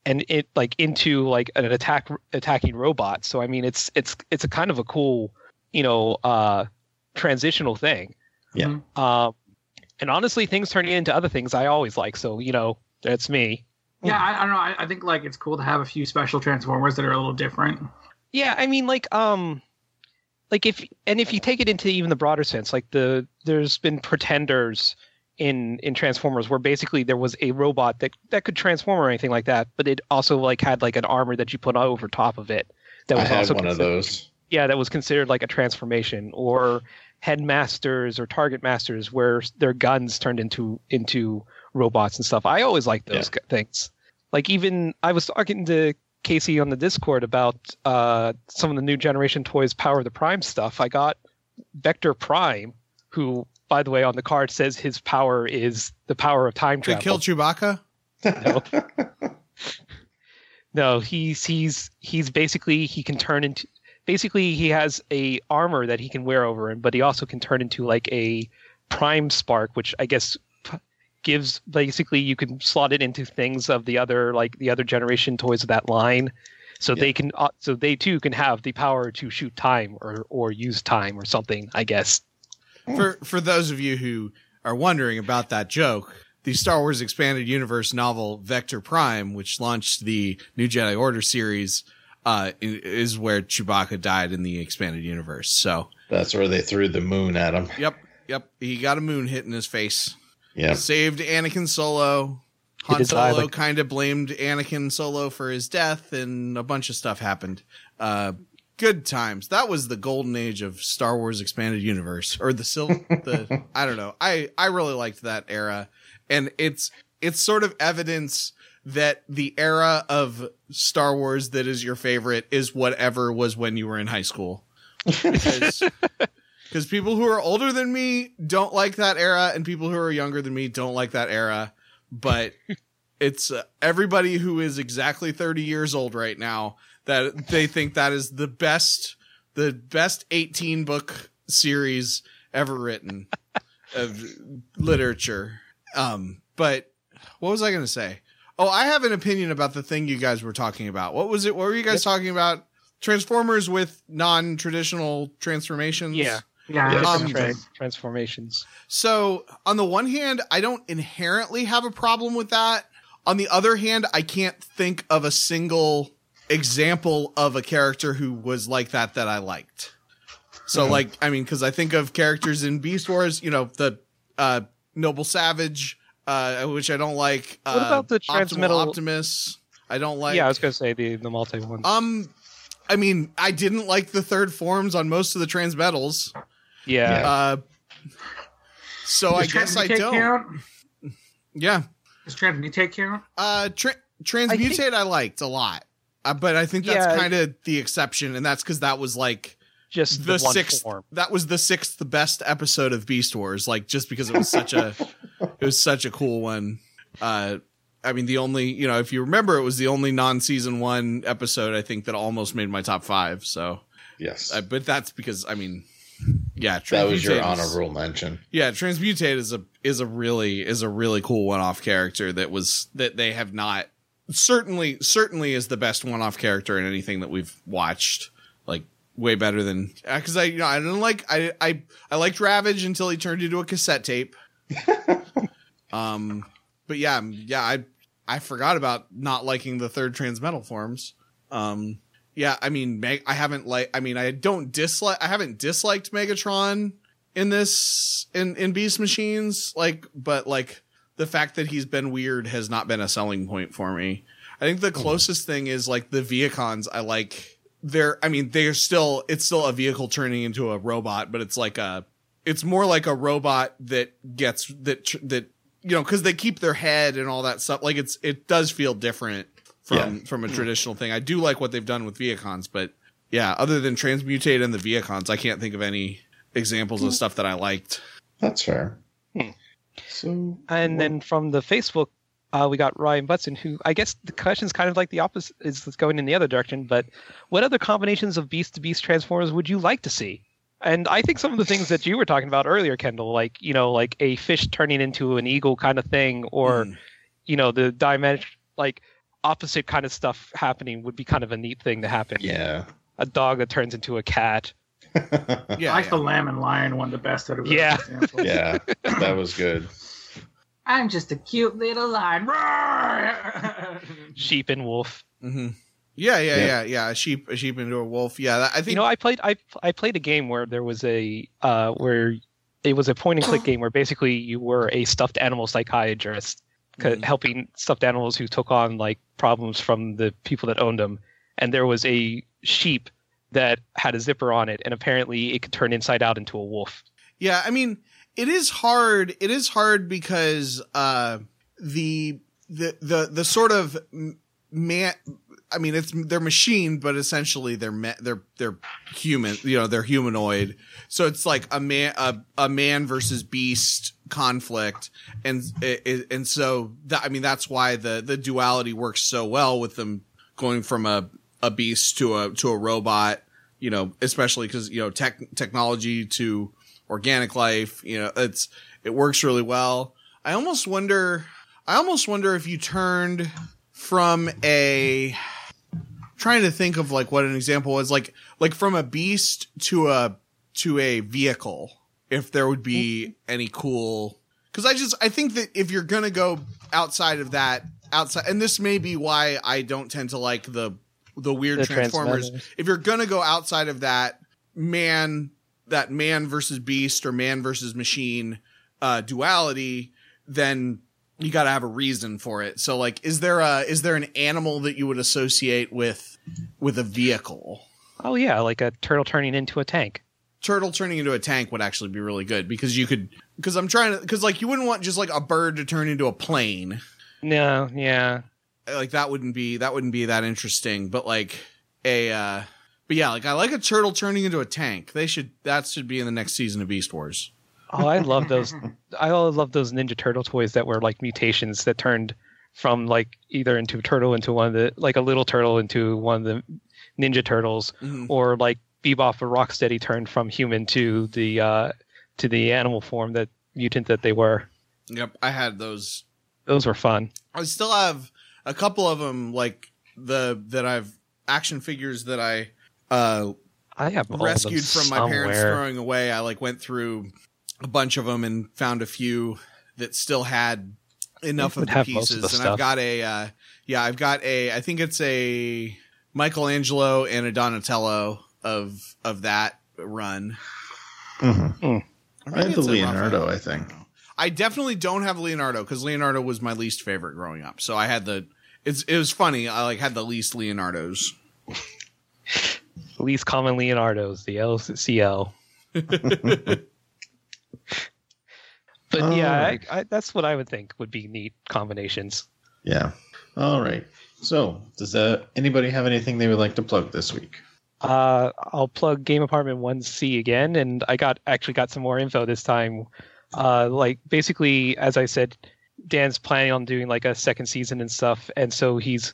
and it like into like an attack attacking robot. So I mean, it's it's it's a kind of a cool, you know, uh, transitional thing. Yeah. Um, and honestly, things turning into other things I always like. So you know, that's me. Yeah, I, I don't know. I, I think like it's cool to have a few special Transformers that are a little different. Yeah, I mean, like, um, like if and if you take it into even the broader sense, like the there's been pretenders in in Transformers where basically there was a robot that that could transform or anything like that, but it also like had like an armor that you put over top of it. That I was had also one of those. yeah, that was considered like a transformation, or headmasters or target masters, where their guns turned into into robots and stuff. I always liked those g- things. Like even I was talking to Casey on the Discord about uh, some of the new generation toys, Power of the Prime stuff. I got Vector Prime, who, by the way, on the card says his power is the power of time To travel. kill Chewbacca? No. no, he's he's he's basically he can turn into basically he has a armor that he can wear over him, but he also can turn into like a prime spark, which I guess gives basically you can slot it into things of the other like the other generation toys of that line. So they can uh, so they too can have the power to shoot time or or use time or something, I guess. For for those of you who are wondering about that joke, the Star Wars Expanded Universe novel Vector Prime, which launched the New Jedi Order series, uh, is where Chewbacca died in the expanded universe. So, That's where they threw the moon at him. yep. Yep, he got a moon hit in his face. Yeah. Saved Anakin Solo. Han Solo like- kind of blamed Anakin Solo for his death, and a bunch of stuff happened. Uh, good times. That was the golden age of Star Wars expanded universe, or the sil. the I don't know. I I really liked that era, and it's it's sort of evidence that the era of Star Wars that is your favorite is whatever was when you were in high school. Because because people who are older than me don't like that era and people who are younger than me don't like that era but it's uh, everybody who is exactly 30 years old right now that they think that is the best the best 18 book series ever written of literature um but what was i going to say oh i have an opinion about the thing you guys were talking about what was it what were you guys talking about transformers with non-traditional transformations Yeah. Yeah. Yeah, Um, tra- transformations. so, on the one hand, I don't inherently have a problem with that. On the other hand, I can't think of a single example of a character who was like that that I liked. So, like, I mean, because I think of characters in Beast Wars, you know, the uh, Noble Savage, uh, which I don't like. What uh, about the Optimal Transmetal- Optimus? I don't like. yeah, I was gonna say the the multi one. um, I mean, I didn't like the third forms on most of the Transmetals. yeah. Uh, so I guess I don't. Count? Yeah. Does transmutate count? Uh, tra- transmutate I, liked a lot, uh, but I think that's Yeah. kind of the exception, and that's because that was like just the, the, one sixth. form. That was the sixth best episode of Beast Wars, like just because it was such a, it was such a cool one. Uh, I mean, the only you know, if you remember, it was the only non-season one episode I think that almost made my top five. So, Yes. uh, but that's because I mean, yeah, that was your honorable mention. yeah, Transmutate is a is a really is a really cool one off character that was that they have not certainly certainly is the best one off character in anything that we've watched. Like way better than because I you know I didn't like I I I liked Ravage until he turned into a cassette tape. um, but yeah yeah I I forgot about not liking the third transmetal forms. Um, yeah, I mean, Meg, I haven't like, I mean, I don't dislike, I haven't disliked Megatron in this, in, in Beast Machines, like, but like the fact that he's been weird has not been a selling point for me. I think the hmm. closest thing is like the Vehicons I like, they're, I mean, they're still, it's still a vehicle turning into a robot, but it's like a, it's more like a robot that gets, that, that, you know, cause they keep their head and all that stuff. Like it's, it does feel different from Yeah. from a hmm. traditional thing. I do like what they've done with Vehicons, but yeah, other than Transmutate and the Vehicons, I can't think of any examples of hmm. stuff that I liked. That's fair. Hmm. So, And then from the Facebook, uh, we got Ryan Butson, who I guess the question is kind of like the opposite, is going in the other direction. But what other combinations of beast to beast transformers would you like to see? And I think some of the things that you were talking about earlier, Kendall, like you know, like a fish turning into an eagle kind of thing, or Mm. you know, the dimension like opposite kind of stuff happening would be kind of a neat thing to happen. yeah. A dog that turns into a cat. yeah, I like yeah. the lamb and lion one the best out of those Yeah. examples. yeah. That was good. I'm just a cute little lion. Sheep and wolf. Mhm. Yeah, yeah, Yeah. yeah, yeah. A sheep, a sheep into a wolf. Yeah, that, I think. you know i played i i played a game where there was a uh where it was a point and click game where basically you were a stuffed animal psychiatrist c- Mhm. helping stuffed animals who took on like problems from the people that owned them and there was a sheep that had a zipper on it and apparently it could turn inside out into a wolf Yeah, I mean, it is hard. It is hard because uh the the the the sort of man I mean, it's they're machine, but essentially they're ma- they're they're human. You know, they're humanoid. So it's like a man a, a man versus beast conflict, and and so that I mean that's why the the duality works so well with them going from a a beast to a to a robot. You know, especially because you know tech technology to organic life. You know, it's it works really well. I almost wonder. I almost wonder if you turned from a trying to think of like what an example was like like from a beast to a to a vehicle if there would be any cool because i just i think that if you're gonna go outside of that outside and this may be why i don't tend to like the the weird The transformers Transmetals. if you're gonna go outside of that man that man versus beast or man versus machine uh duality, then you got to have a reason for it. So like is there a is there an animal that you would associate with with a vehicle? Oh yeah, like a turtle turning into a tank. Turtle turning into a tank would actually be really good because you could because I'm trying to because like you wouldn't want just like a bird to turn into a plane. No, yeah. Like that wouldn't be that wouldn't be that interesting, but like a uh but yeah, like I like a turtle turning into a tank. They should that should be in the next season of Beast Wars. Oh, I love those. I always love those Ninja Turtle toys that were like mutations that turned from like either into a turtle into one of the like a little turtle into one of the Ninja Turtles, Mhm. or like Bebop or Rocksteady turned from human to the uh to the animal form that mutant that they were. Yep, I had those. Those were fun. I still have a couple of them like the that I've action figures that I uh I have all of them rescued from my parents throwing away. I like went through a bunch of them and found a few that still had enough of the have most of pieces. the and I've got a uh, yeah, I've got a I think it's a Michelangelo and a Donatello of of that run. Mhm. Or I maybe had the Leonardo, Raphael. I think. I definitely don't have Leonardo because Leonardo was my least favorite growing up. So I had the it's it was funny. I like had the least Leonardos. least common Leonardo's, the LCL. but yeah, Alright. I, I, that's what I would think would be neat combinations. Yeah. All right. So, does uh, anybody have anything they would like to plug this week? Uh, I'll plug Game Apartment 1C again, and I got actually got some more info this time. Uh, like basically, as I said, Dan's planning on doing like a second season and stuff, and so he's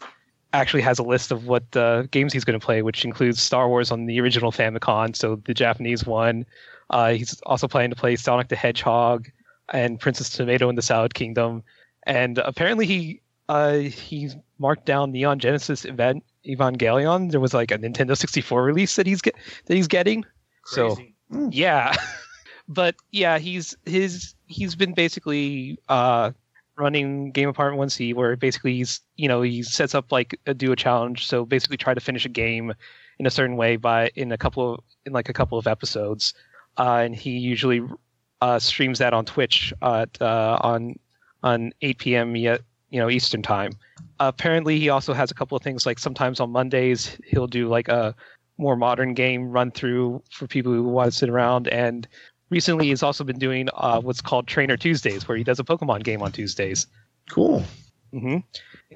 actually has a list of what uh, games he's going to play, which includes Star Wars on the original Famicom, so the Japanese one. Uh, he's also planning to play Sonic the Hedgehog and Princess Tomato in the Salad Kingdom, and apparently he uh, he's marked down Neon Genesis Event Evangelion. There was like a Nintendo 64 release that he's get that he's getting. So Crazy. yeah, but yeah, he's his he's been basically uh, running Game Apartment One C, where basically he's you know he sets up like a do a challenge. So basically, try to finish a game in a certain way by in a couple of in like a couple of episodes, uh, and he usually uh, streams that on Twitch at uh, on on 8 p.m. yet you know Eastern time. apparently, he also has a couple of things like sometimes on Mondays he'll do like a more modern game run through for people who want to sit around. And recently, he's also been doing uh, what's called Trainer Tuesdays, where he does a Pokemon game on Tuesdays. Cool. hmm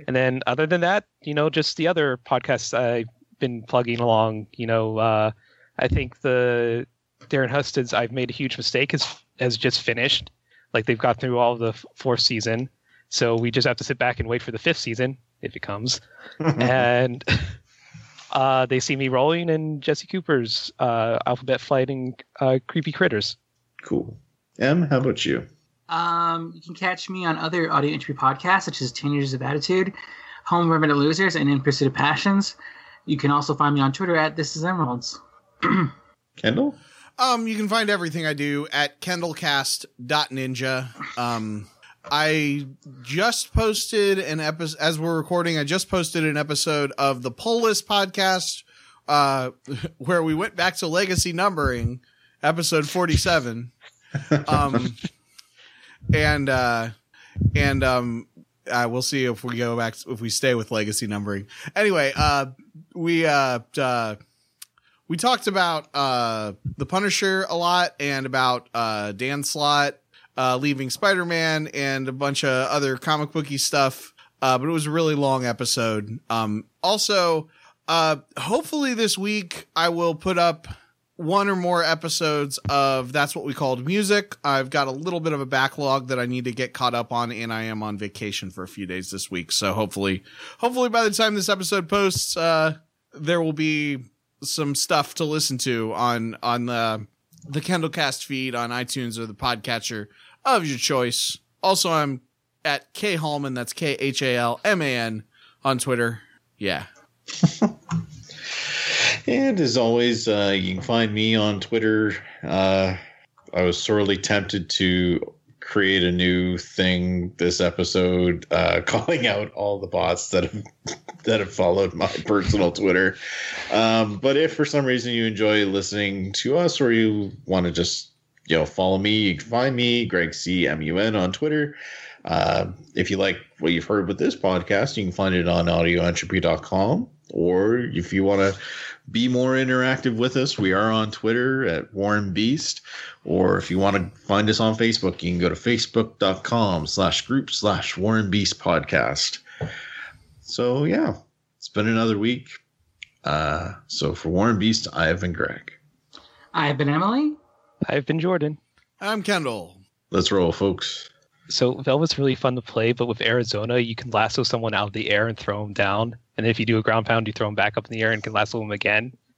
And then, other than that, you know, just the other podcasts I've been plugging along. You know, uh, I think the Darren Husted's "I've Made a Huge Mistake" has has just finished. Like they've got through all of the f- fourth season, so we just have to sit back and wait for the fifth season if it comes. and uh, they see me rolling and Jesse Cooper's uh, Alphabet Fighting uh, Creepy Critters. Cool. Em, how about you? Um, you can catch me on other Audio Entropy podcasts such as 10 Years of Attitude, Home of Remnant Losers, and In Pursuit of Passions. You can also find me on Twitter at This Is Emeralds. Kendall? Um, you can find everything I do at kendallcast.ninja. Um, I just posted an episode as we're recording. I just posted an episode of the Pull List podcast, uh, where we went back to legacy numbering, episode forty-seven. Um, and uh, and um, uh, we'll see if we go back if we stay with legacy numbering. Anyway, uh, we uh, uh we talked about uh the Punisher a lot and about uh Dan Slott uh leaving Spider-Man and a bunch of other comic booky stuff. Uh but it was a really long episode. Um also uh hopefully this week I will put up one or more episodes of That's What We Called Music. I've got a little bit of a backlog that I need to get caught up on and I am on vacation for a few days this week. So hopefully hopefully by the time this episode posts uh there will be some stuff to listen to on on the the Kendallcast feed on iTunes or the podcatcher of your choice. Also, I'm at K Halman. That's K H A L M A N on Twitter. Yeah. And as always, uh, you can find me on Twitter. Uh, I was sorely tempted to create a new thing this episode, uh, calling out all the bots that have that have followed my personal Twitter. Um, but if for some reason you enjoy listening to us, or you want to just you know follow me, you can find me Greg C M U N on Twitter. Uh, if you like what you've heard with this podcast, you can find it on audioentropy.com. Or if you want to be more interactive with us, we are on Twitter at Warren Beast. Or if you want to find us on Facebook, you can go to facebook.com slash group slash Warren Beast podcast. So, yeah, it's been another week. Uh, so, for Warren Beast, I have been Greg. I've been Emily. I've been Jordan. I'm Kendall. Let's roll, folks. So Velvet's really fun to play, but with Arizona, you can lasso someone out of the air and throw them down. And if you do a ground pound, you throw them back up in the air and can lasso them again.